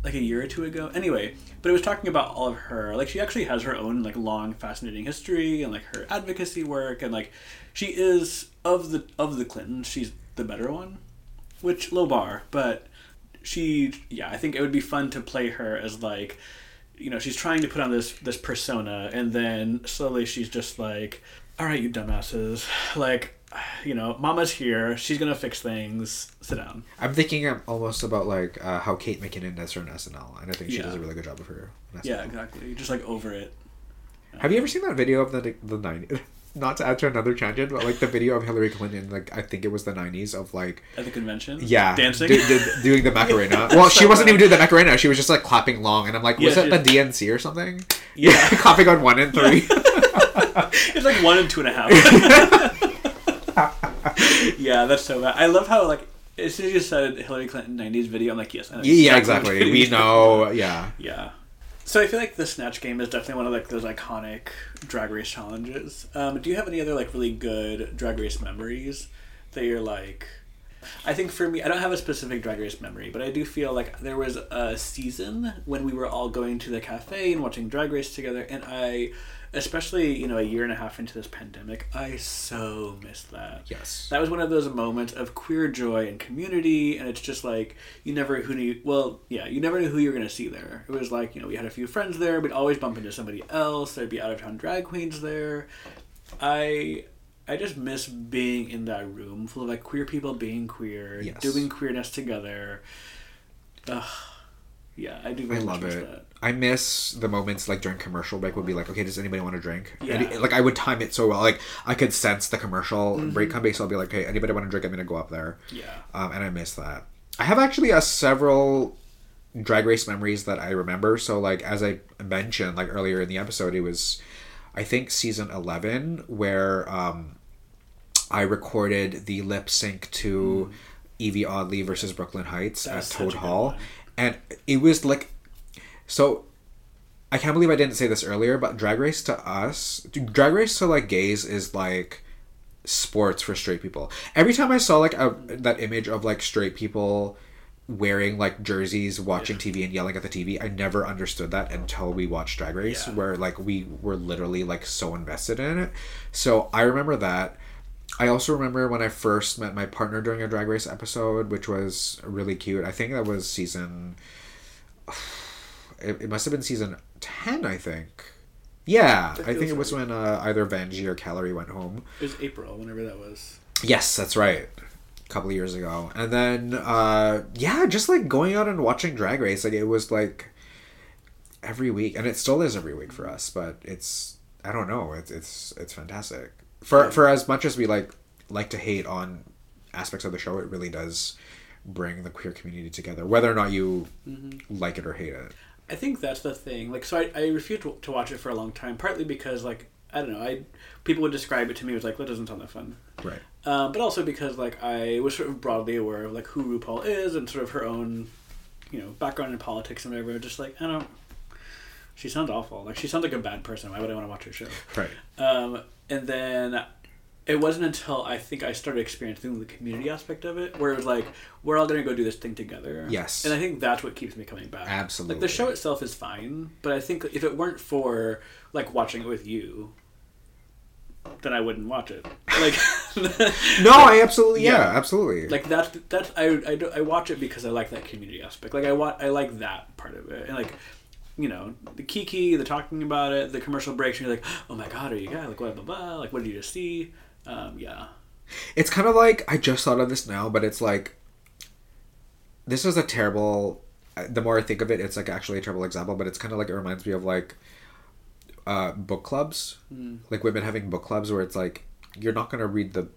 like a year or two ago anyway but it was talking about all of her like she actually has her own like long fascinating history and like her advocacy work and like she is of the of the Clintons she's the better one which low bar but she yeah i think it would be fun to play her as like you know she's trying to put on this this persona and then slowly she's just like all right you dumbasses like you know mama's here she's gonna fix things sit down I'm thinking um, almost about like uh, how Kate McKinnon does her in SNL, and I think she Yeah. does a really good job of her. yeah exactly just like over it Have you ever seen that video of the the '90s? Not to add to another tangent, but like the video of Hillary Clinton, like I think it was the '90s of like at the convention yeah, dancing do- do- doing the Macarena. Well, she wasn't even doing the Macarena; she was just like clapping long, and I'm like, was Yeah, it the DNC or something? Yeah. clapping on one and three. it's like one and two and a half yeah that's so bad i love how like as soon as you said hillary clinton 90s video i'm like yes I know yeah, exactly exactly. We know. Yeah, Yeah. So I feel like the snatch game is definitely one of like those iconic drag race challenges. Um, do you have any other like really good drag race memories that you're like? I think for me, I don't have a specific drag race memory, but I do feel like there was a season when we were all going to the cafe and watching Drag Race together, and I, especially you know a year and a half into this pandemic, I so missed that yes. that was one of those moments of queer joy and community and it's just like you never who knew well yeah you never knew who you were going to see there it was like you know we had a few friends there we'd always bump into somebody else there'd be out of town drag queens there i i just miss being in that room full of like queer people being queer Yes. doing queerness together Ugh. Yeah i do I love it. that I miss the moments like during commercial break would be like, okay, does anybody want a drink? Yeah. And, like I would time it so well. Like I could sense the commercial Mm-hmm. break coming, so I'll be like, hey, anybody want a drink? I'm gonna go up there. yeah um, and I miss that. I have actually a several drag race memories that I remember. So like as I mentioned like earlier in the episode, it was I think season eleven where um, I recorded the lip sync to Yvie Oddly versus Brooke Lynn Hytes Mm. That's at Toad Hall. And it was like so. I can't believe I didn't say this earlier, but Drag Race to us, Drag Race to like gays is like sports for straight people. Every time I saw like a that image of like straight people wearing like jerseys, watching TV and yelling at the TV, I never understood that until we watched Drag Race, Yeah. where like we were literally like so invested in it. So I remember that. I also remember when I first met my partner during a Drag Race episode, which was really cute. I think that was season. It, it must have been season ten, I think. Yeah, I think it was when uh, either Vanjie or Kalorie went home. it was april whenever that was Yes, that's right. A couple of years ago. And then uh yeah, just like going out and watching Drag Race, like it was like every week and it still is every week for us, but it's I don't know, it's it's it's fantastic. For for as much as we like like to hate on aspects of the show, it really does bring the queer community together, whether or not you Mm-hmm. like it or hate it. I think that's the thing. Like, so I, I refused to, to watch it for a long time, partly because, like, I don't know, I people would describe it to me as like, that doesn't sound that fun. Right. Um, but also because, like, I was sort of broadly aware of, like, who RuPaul is and sort of her own, you know, background in politics and whatever. Just like, I don't. She sounds awful. Like, she sounds like a bad person. Why would I want to watch her show? Right. Um, and then it wasn't until I think I started experiencing the community aspect of it, where it was like, we're all going to go do this thing together. Yes. And I think that's what keeps me coming back. Absolutely. Like, the show itself is fine, but I think if it weren't for, like, watching it with you, then I wouldn't watch it. Like, No, I absolutely yeah, Yeah. absolutely. like that's that's I, I, I watch it because I like that community aspect. Like I wa- I like that part of it, and like you know the kiki, the talking about it, the commercial breaks. And you're like, oh my god, are you guys Like blah blah blah. Like what did you just see? Um, yeah, It's kind of like I just thought of this now, but it's like this is a terrible. The more I think of it, it's like actually a terrible example, but it's kind of like it reminds me of like uh, book clubs, like women having book clubs where it's like you're not gonna read the.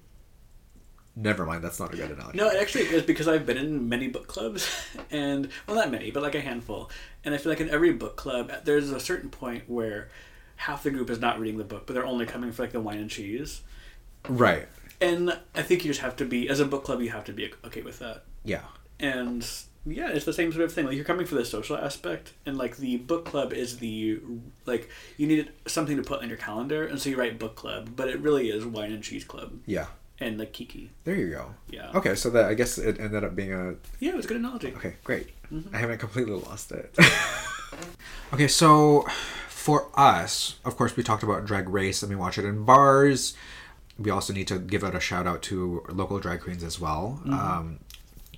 Never mind, that's not a good analogy. no, it actually is because I've been in many book clubs, and well, not many, but like a handful. And I feel like in every book club, there's a certain point where half the group is not reading the book, but they're only coming for like the wine and cheese. Right. And I think you just have to be, as a book club, you have to be okay with that. Yeah. and yeah it's the same sort of thing like you're coming for the social aspect and like the book club is the like you need something to put on your calendar and so you write book club but it really is wine and cheese club Yeah. And the kiki There you go. yeah Okay, so that I guess it ended up being a yeah it was a good analogy Okay, great. I haven't completely lost it. okay, so for us, of course, we talked about Drag Race and we watch it in bars. We also need to give out a shout out to local drag queens as well. Um,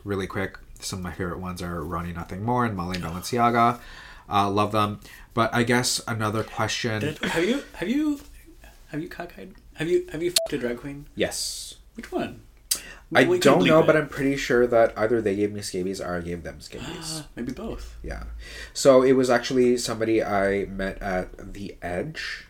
really quick, some of my favorite ones are Ronnie Nothing More and Molly Balenciaga. Uh, love them. But I guess another question. Did have you have you have you cockeyed have you have you f***ed a drag queen Yes. which one I We don't know, it. but I'm pretty sure that either they gave me scabies or I gave them scabies. Maybe both Yeah. So it was actually somebody I met at the Edge,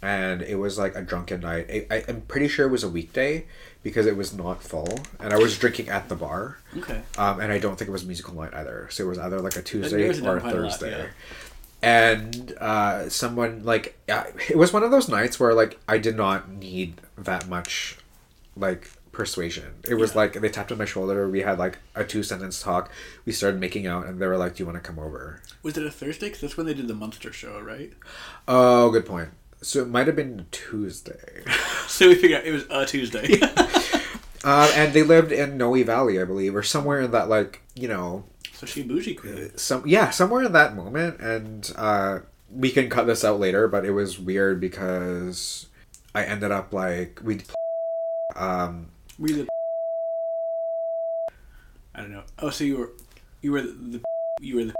and it was like a drunken night. I, I, I'm pretty sure it was a weekday because it was not full, and I was drinking at the bar. okay Um, and I don't think it was musical night either. So it was either like a Tuesday narrows it down or a a lot, Thursday. yeah. And uh, someone like it was one of those nights where like I did not need that much like persuasion. It was Yeah. like they tapped on my shoulder. We had like a two sentence talk. We started making out, and they were like, "Do you want to come over?" was it a Thursday because that's when they did the Monster show right Oh, good point. So it might have been Tuesday. so we figured out it was a Tuesday um, and they lived in Noe Valley, I believe, or somewhere in that like you know so she bougie queen some yeah somewhere in that moment and uh we can cut this out later but it was weird because i ended up like we um you the? I don't know. Oh, so you were, you were the, you were the.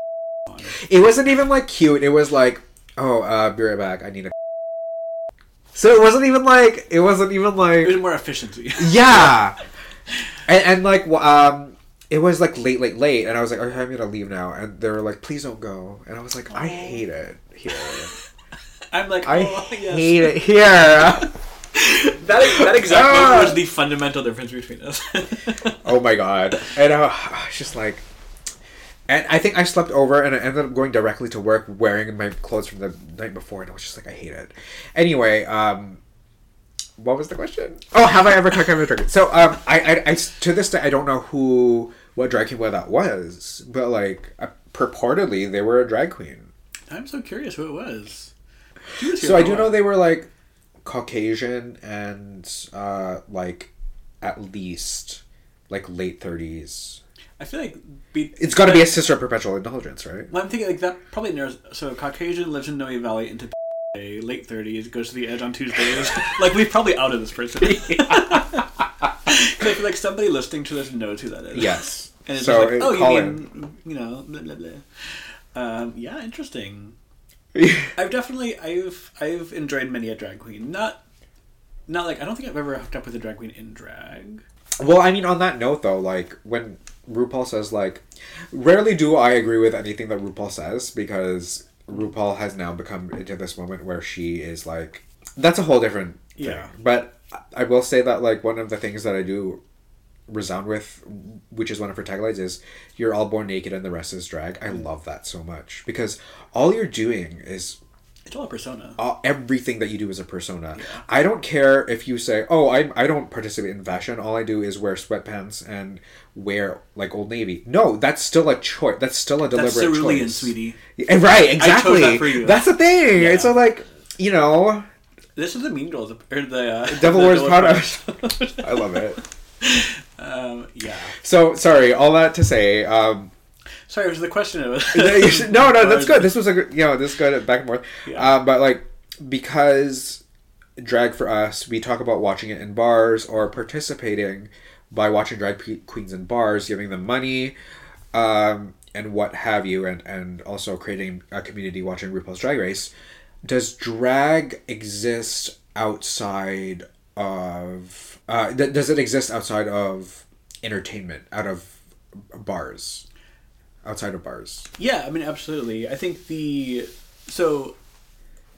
it wasn't even like cute it was like oh uh be right back i need a so it wasn't even like it wasn't even It like was more efficiency. yeah and, and like um it was like late late late and i was like okay i'm gonna leave now and they were like please don't go and i was like i hate it here I'm like, i oh, yes. hate it here that. That exactly Ah. was the fundamental difference between us. Oh my god. And uh, I was just like. And I think I slept over and I ended up going directly to work wearing my clothes from the night before, and I was just like, I hate it. Anyway, um. What was the question? Oh, have I ever cooked a drag queen? So, um, I, I, I, to this day, I don't know who, what drag queen that was, but like, uh, purportedly, they were a drag queen. I'm so curious who it was. Was So I do know they were like Caucasian and uh, like at least like late thirties. I feel like be, It's got to be a sister of perpetual indulgence, right? Well, I'm thinking like that probably narrows. So Caucasian lives in Noe Valley into late 30s, goes to the edge on Tuesdays. like we've probably outed this person. I feel like somebody listening to this knows who that is. Yes. And it's so just like, oh, you mean, you know, blah, blah, blah. Um, yeah, interesting. I've definitely, I've, I've enjoyed many a drag queen. Not, not like I don't think I've ever hooked up with a drag queen in drag. well, I mean, on that note, though, like when RuPaul says like, rarely do I agree with anything that RuPaul says because RuPaul has now become into this moment where she is like, that's a whole different thing. Yeah. But I will say that like one of the things that I do resound with, which is one of her taglines, is "You're all born naked and the rest is drag." I love that so much because all you're doing is It's all a persona. uh, everything that you do is a persona. I don't care if you say, "Oh, I I don't participate in fashion. All I do is wear sweatpants and wear like Old Navy." No, that's still a choice. That's still a deliberate That's cerulean, choice. sweetie. Yeah, right, exactly. that for you. That's the thing. Yeah. It's so like you know, This is the Mean Girls, or the uh, Devil the Wears. Prada. I love it. um, yeah. So sorry, all that to say. Um, Sorry, it was the question. It was no, no, that's good. This was a good, you know, this is good back and forth. Yeah. Um, but like because drag for us, we talk about watching it in bars or participating by watching drag queens in bars, giving them money, um, and what have you, and and also creating a community watching RuPaul's Drag Race. Does drag exist outside of? Uh, th- does it exist outside of entertainment, out of bars, outside of bars? Yeah, I mean, absolutely. I think the so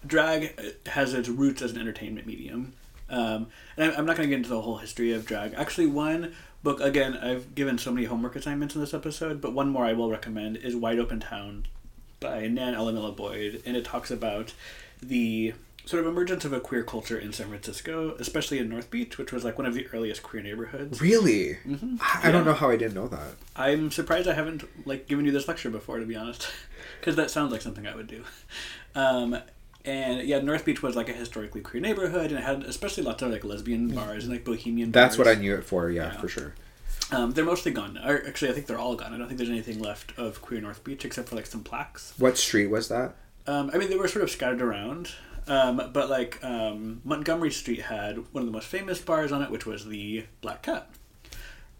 drag has its roots as an entertainment medium, um, and I'm, not going to get into the whole history of drag. Actually, one book again, I've given so many homework assignments in this episode, but one more I will recommend is Wide Open Town by Nan Alamilla Boyd, and it talks about the sort of emergence of a queer culture in San Francisco, especially in North Beach, which was like one of the earliest queer neighborhoods. Really? I I don't know how I didn't know that. I'm surprised I haven't like given you this lecture before, to be honest, because that sounds like something I would do. Um, and yeah, North Beach was like a historically queer neighborhood, and it had especially lots of like lesbian bars and like bohemian. That's what I knew it for. Yeah, Yeah. for sure. Um, they're mostly gone. Or actually, I think they're all gone. I don't think there's anything left of queer North Beach except for like some plaques. What street was that? Um, I mean, they were sort of scattered around. Um, but like um, Montgomery Street had one of the most famous bars on it, which was the Black Cat.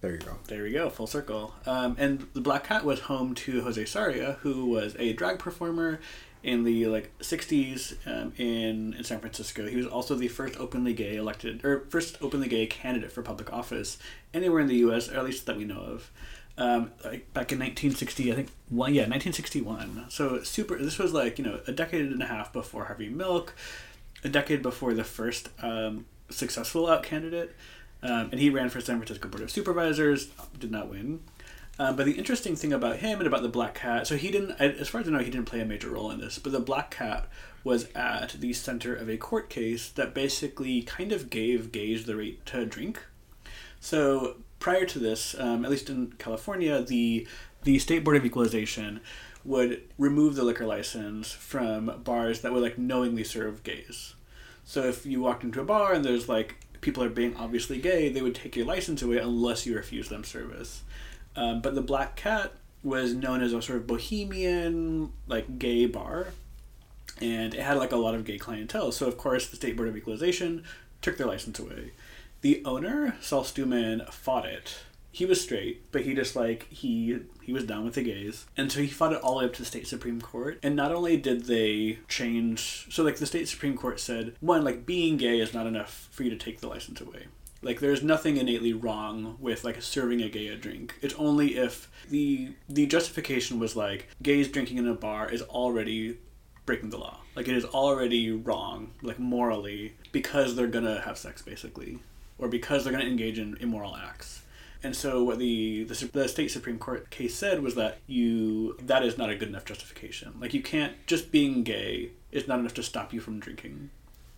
There you go. There you go, full circle. Um, and the Black Cat was home to Jose Sarria, who was a drag performer in the like '60s um, in in San Francisco. He was also the first openly gay elected or first openly gay candidate for public office anywhere in the U.S., or at least that we know of. Um, like back in 1960, I think one yeah 1961. So super. This was like you know a decade and a half before Harvey Milk, a decade before the first um, successful out candidate. Um, and he ran for San Francisco Board of Supervisors, did not win. Um, but the interesting thing about him and about the Black Cat, so he didn't, as far as I know, he didn't play a major role in this, but the Black Cat was at the center of a court case that basically kind of gave gays the right to drink. So prior to this, um, at least in California, the the state board of equalization would remove the liquor license from bars that would like knowingly serve gays. So if you walked into a bar and there's like people are being obviously gay, they would take your license away unless you refuse them service. Um, but the Black Cat was known as a sort of bohemian, like gay bar, and it had like a lot of gay clientele. So of course the State Board of Equalization took their license away. The owner, Sol Stoumen, fought it. He was straight, but he just like he he was down with the gays, and so he fought it all the way up to the state supreme court. And not only did they change, so like the state supreme court said, one like being gay is not enough for you to take the license away. Like there's nothing innately wrong with like serving a gay a drink. It's only if the the justification was like gays drinking in a bar is already breaking the law. Like it is already wrong, like morally, because they're gonna have sex basically, or because they're gonna engage in immoral acts. And so what the, the the state supreme court case said was that you that is not a good enough justification. Like you can't just being gay is not enough to stop you from drinking.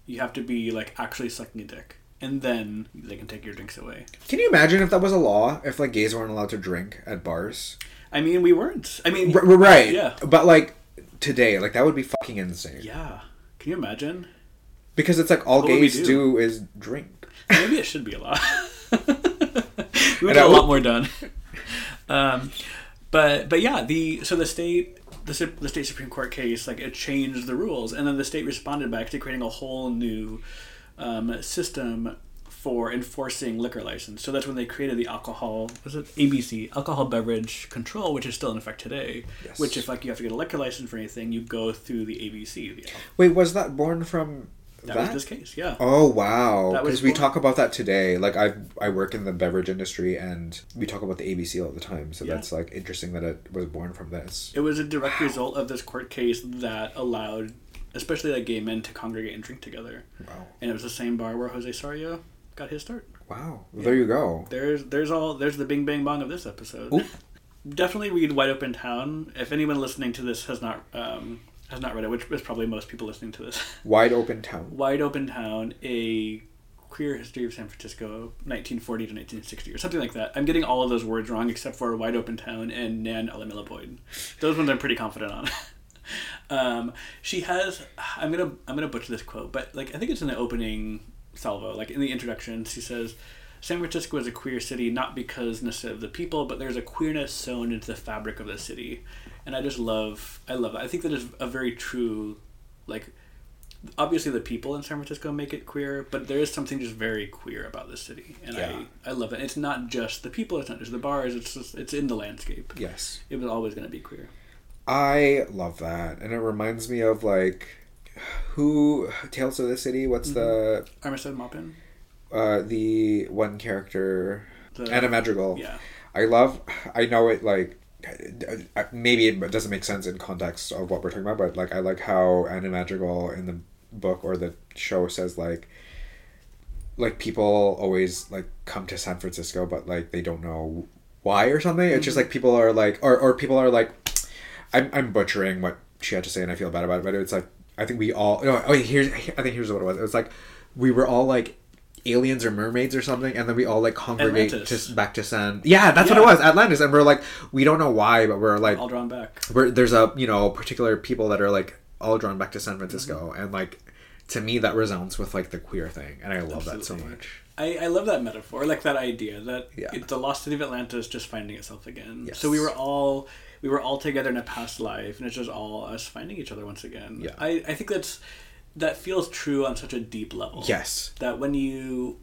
You have to be like actually sucking a dick, and then they can take your drinks away. Can you imagine if that was a law? If like gays weren't allowed to drink at bars? I mean, we weren't. I mean, r- right. Yeah. But like today, like that would be fucking insane. yeah. Can you imagine? Because it's like all What gays do? do? is drink. Maybe it should be a law. we would get a lot more done. Um, but but yeah, the so the state the, the state supreme court case like it changed the rules, and then the state responded by actually creating a whole new um, system for enforcing liquor license. So that's when they created the alcohol was it ABC alcohol beverage control, which is still in effect today. Yes. Which if like you have to get a liquor license for anything, you go through the ABC. The, Wait, was that born from that, that? was this case, yeah. Oh wow! Because we talk about that today. Like I, I work in the beverage industry, and we talk about the ABC all the time. So Yeah. that's like interesting that it was born from this. It was a direct result of this court case that allowed, especially like gay men, to congregate and drink together. Wow. And it was the same bar where Jose Sarria got his start. Wow. Well, There you go. There's there's all there's the bing bang bong of this episode. Definitely read Wide Open Town. If anyone listening to this has not um, has not read it, which is probably most people listening to this. Wide open town. Wide Open Town, a queer history of San Francisco, 1940 to 1960, or something like that. I'm getting all of those words wrong except for Wide Open Town and Nan Boyd. Those ones I'm pretty confident on. um, she has. I'm gonna I'm gonna butcher this quote, but like I think it's in the opening salvo, like in the introduction, she says. San Francisco is a queer city not because necessarily of the people, but there's a queerness sewn into the fabric of the city, and I just love I love that. I think that is a very true, like obviously the people in San Francisco make it queer, but there is something just very queer about this city, and Yeah. I I love it. It's not just the people, it's not just the bars, it's just, it's in the landscape. Yes. It was always going to be queer. I love that. And it reminds me of like who Tales of the City, what's mm-hmm. the Armistead Maupin, uh the one character the Anna Madrigal. yeah, I love I know it like uh, maybe it doesn't make sense in context of what we're talking about, but like I like how Anna Madrigal in the book or the show says like like people always like come to San Francisco but like they don't know why or something. It's just like people are like or or people are like I'm I'm butchering what she had to say and I feel bad about it, but it's like I think we all no oh here's I think here's what it was. It was like we were all like aliens or mermaids or something and then we all like congregate Atlantis. to back to San Yeah, that's what it was. Atlantis and we're like we don't know why but we're like all drawn back. we're, there's a you know particular people that are like all drawn back to San Francisco mm-hmm. and like to me that resounds with like the queer thing and I love that so much. I, I love that metaphor, like that idea that Yeah. it, the lost city of Atlantis just finding itself again. Yes. So we were all we were all together in a past life, and it's just all us finding each other once again. Yeah. I, I think that's that feels true on such a deep level. Yes. That when you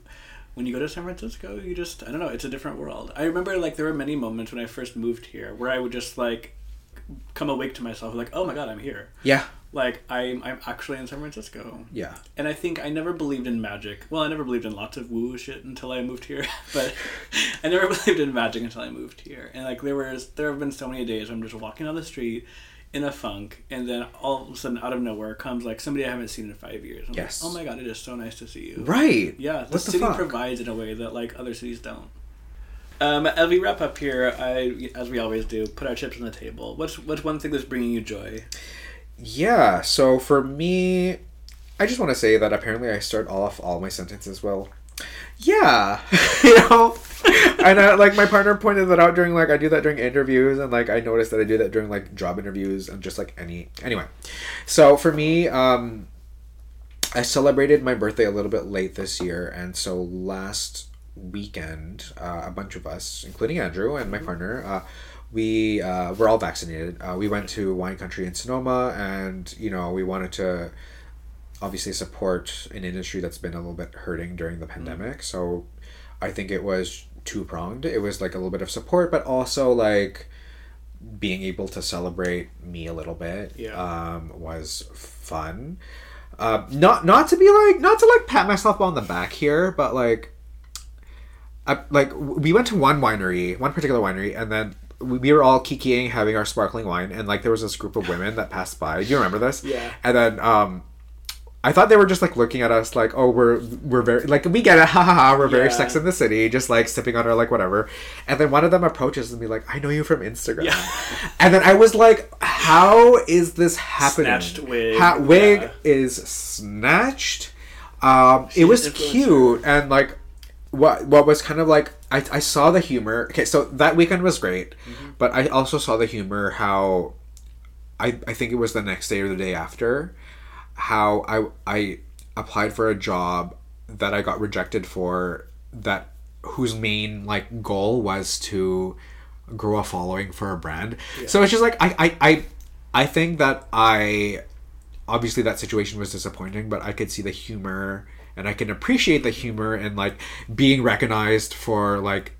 when you go to San Francisco, you just I don't know, it's a different world. I remember like there were many moments when I first moved here where I would just like come awake to myself like, oh my god, I'm here. Yeah. Like I'm I'm actually in San Francisco. Yeah. And I think I never believed in magic. Well, I never believed in lots of woo shit until I moved here. But I never believed in magic until I moved here. And like there was, there have been so many days I'm just walking down the street in a funk, and then all of a sudden, out of nowhere, comes like somebody I haven't seen in five years. I'm Yes. Like, oh my god, it is so nice to see you. Right. Yeah, the What the city fuck? provides in a way that like other cities don't. Um, as we wrap up here, I, as we always do, put our chips on the table. What's what's one thing that's bringing you joy? Yeah, so for me, I just want to say that apparently I start off all my sentences well. Yeah, you know, and uh, like my partner pointed that out during like I do that during interviews, and like I noticed that I do that during like job interviews and just like any anyway. So for me, um, I celebrated my birthday a little bit late this year, and so last weekend, uh, a bunch of us, including Andrew and my partner, uh, we uh, were all vaccinated. Uh, we went to Wine Country in Sonoma, and you know we wanted to obviously support an industry that's been a little bit hurting during the pandemic. So I think it was two pronged. It was like a little bit of support, but also like being able to celebrate me a little bit Yeah. um, was fun. Uh, not not to be like not to like pat myself on the back here, but like I, like we went to one winery, one particular winery, and then we, we were all kikiing, having our sparkling wine, and like there was this group of women that passed by. Do you remember this? Yeah. And then um, I thought they were just like looking at us like, oh, we're we're very like we get it, ha ha ha, we're very Sex in the City, just like sipping on our like whatever. And then one of them approaches and be like, I know you from Instagram. Yeah. And then I was like, how is this happening? Snatched wig, Ha- wig yeah. is snatched. Um, it was cute and like what what was kind of like I, I saw the humor. Okay, so that weekend was great, Mm-hmm. but I also saw the humor how I I think it was the next day or the day after how I I applied for a job that I got rejected for that whose main like goal was to grow a following for a brand. So it's just like I I I, I think that I obviously that situation was disappointing, but I could see the humor and I can appreciate the humor and like being recognized for like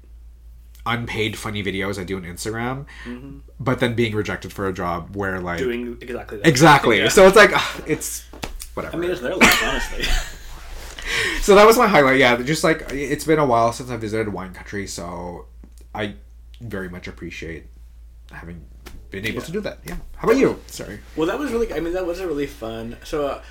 unpaid funny videos I do on Instagram, but then being rejected for a job where like Doing exactly that. exactly. Yeah. So it's like ugh, it's whatever. I mean, it's their life, honestly. so that was my highlight. Yeah, just like it's been a while since I visited wine country, so I very much appreciate having been able Yeah. to do that. Yeah. How about you? Sorry. Well, that was really. I mean, that was a really fun. So, uh,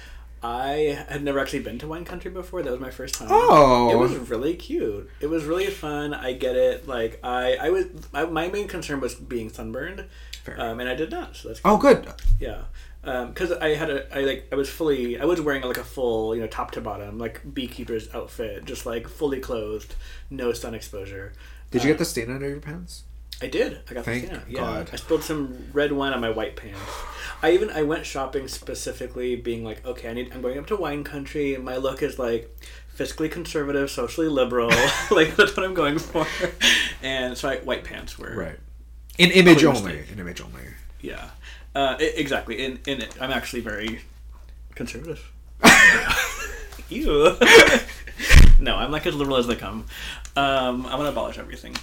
I had never actually been to wine country before. That was my first time. Oh. it was really cute. It was really fun. I get it. Like I, I was I, my main concern was being sunburned, um, and I did not. So that's Oh, good. yeah. Because I had a, I like, I was fully, I was wearing like a full, you know, top to bottom, like beekeeper's outfit, just like fully clothed, no sun exposure. Did you get the stain under your pants? I did. I got Thank the stamp. Yeah. God. I spilled some red wine on my white pants. I even I went shopping specifically, being like, okay, I need. I'm going up to wine country, and my look is like fiscally conservative, socially liberal. like that's what I'm going for. And so I, white pants were Right. In image only. mistake. In image only. Yeah, uh, i- exactly. In in it, I'm actually very conservative. Ew. no, I'm like as liberal as they come. Um, I'm gonna abolish everything.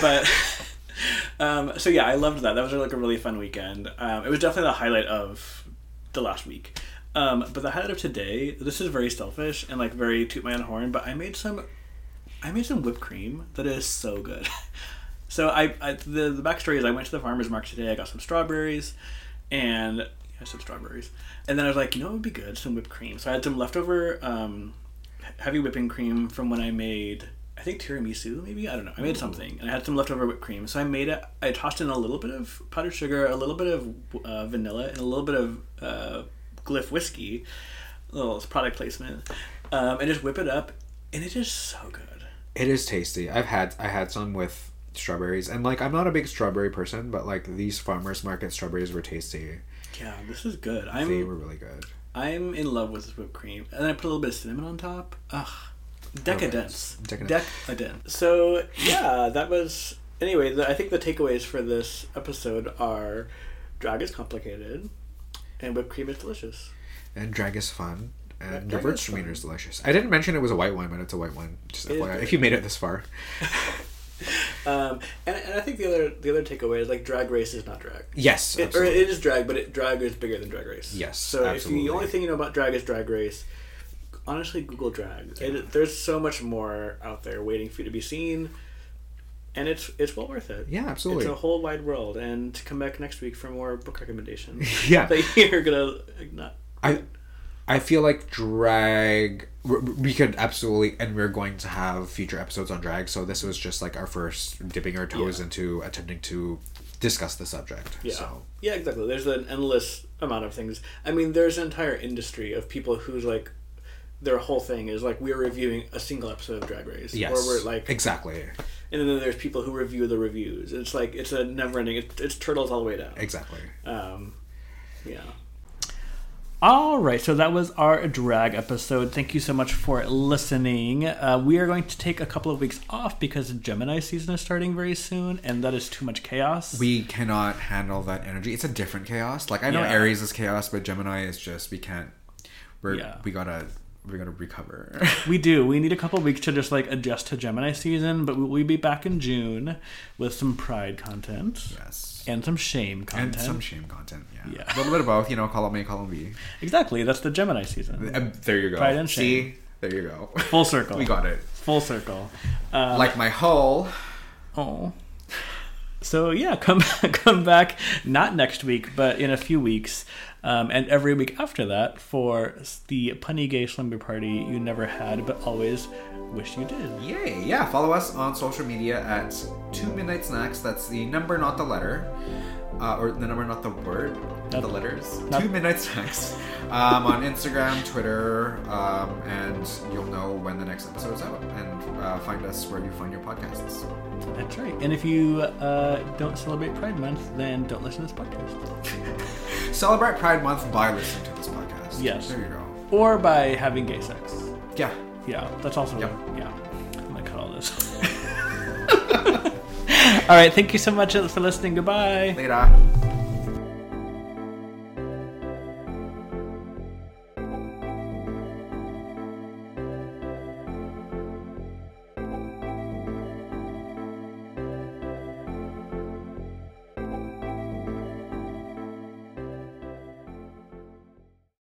But um, so yeah, I loved that. That was like a really fun weekend. Um, it was definitely the highlight of the last week. Um, but the highlight of today, this is very selfish and like very toot my own horn. But I made some, I made some whipped cream that is so good. So I, I the the backstory is I went to the farmers market today. I got some strawberries, and said strawberries, and then I was like, you know, it would be good some whipped cream. So I had some leftover um, heavy whipping cream from when I made I think tiramisu maybe I don't know I made something and I had some leftover whipped cream. So I made it. I tossed in a little bit of powdered sugar, a little bit of uh, vanilla, and a little bit of uh, Glyph whiskey. A little product placement, um, and just whip it up, and it is so good. It is tasty. I've had I had some with strawberries, and like I'm not a big strawberry person, but like these farmers market strawberries were tasty. Yeah, this is good. I'm They were really good. I'm in love with this whipped cream, and then I put a little bit of cinnamon on top. Ugh, decadence, Decadence. decadence. So yeah, that was anyway. The, I think the takeaways for this episode are: drag is complicated, and whipped cream is delicious. And drag is fun. And the your is is delicious. I didn't mention it was a white wine, but it's a white wine. Just FYI, if you made it this far. Um, and, and I think the other the other takeaway is like drag race is not drag. Yes, it, or it is drag, but it, drag is bigger than drag race. Yes, So if you, the only thing you know about drag is drag race, honestly, Google drag. It, there's so much more out there waiting for you to be seen, and it's it's well worth it. yeah, absolutely. It's a whole wide world, and to come back next week for more book recommendations. yeah, that you're gonna not. I I feel like drag we- we could absolutely and we're going to have future episodes on drag so this was just like our first dipping our toes Yeah. into attempting to discuss the subject Yeah. so Yeah, exactly. There's an endless amount of things. I mean, there's an entire industry of people who's like, their whole thing is like we're reviewing a single episode of Drag Race, yes or we're like, exactly and then there's people who review the reviews. It's like it's a never-ending. It's, it's turtles all the way down. exactly Um, yeah. All right, so that was our drag episode. Thank you so much for listening. Uh, we are going to take a couple of weeks off because Gemini season is starting very soon, and that is too much chaos. we cannot handle that energy it's a different chaos like i know Yeah. aries is chaos but gemini is just we can't we're Yeah. we gotta we gotta recover We do. We need a couple weeks to just like adjust to Gemini season, but we'll we'll be back in June with some Pride content yes and some shame content. and some shame content yeah. Yeah. a little bit of both you know call column a column b Exactly. That's the Gemini season. Uh, there you go Pride and see there you go Full circle. we got it full circle. Uh, like my hull Oh. So yeah, come come back not next week, but in a few weeks, um, and every week after that for the punny gay slumber party you never had but always wish you did. Yay! Yeah, follow us on social media at Two Midnight Snacks. That's the number, not the letter. Uh, or the number, not the word. Not- the letters. not- Two Midnight Snacks. Um, on Instagram, Twitter, um, and you'll know when the next episode is out. And uh, find us where you find your podcasts. That's right. And if you uh, don't celebrate Pride Month, then don't listen to this podcast. Celebrate Pride Month by listening to this podcast. Yes. There you go. Or by having gay sex. Yeah. Yeah, that's also Yep. yeah. I'm gonna cut all this. all right, thank you so much for listening. Goodbye. Later.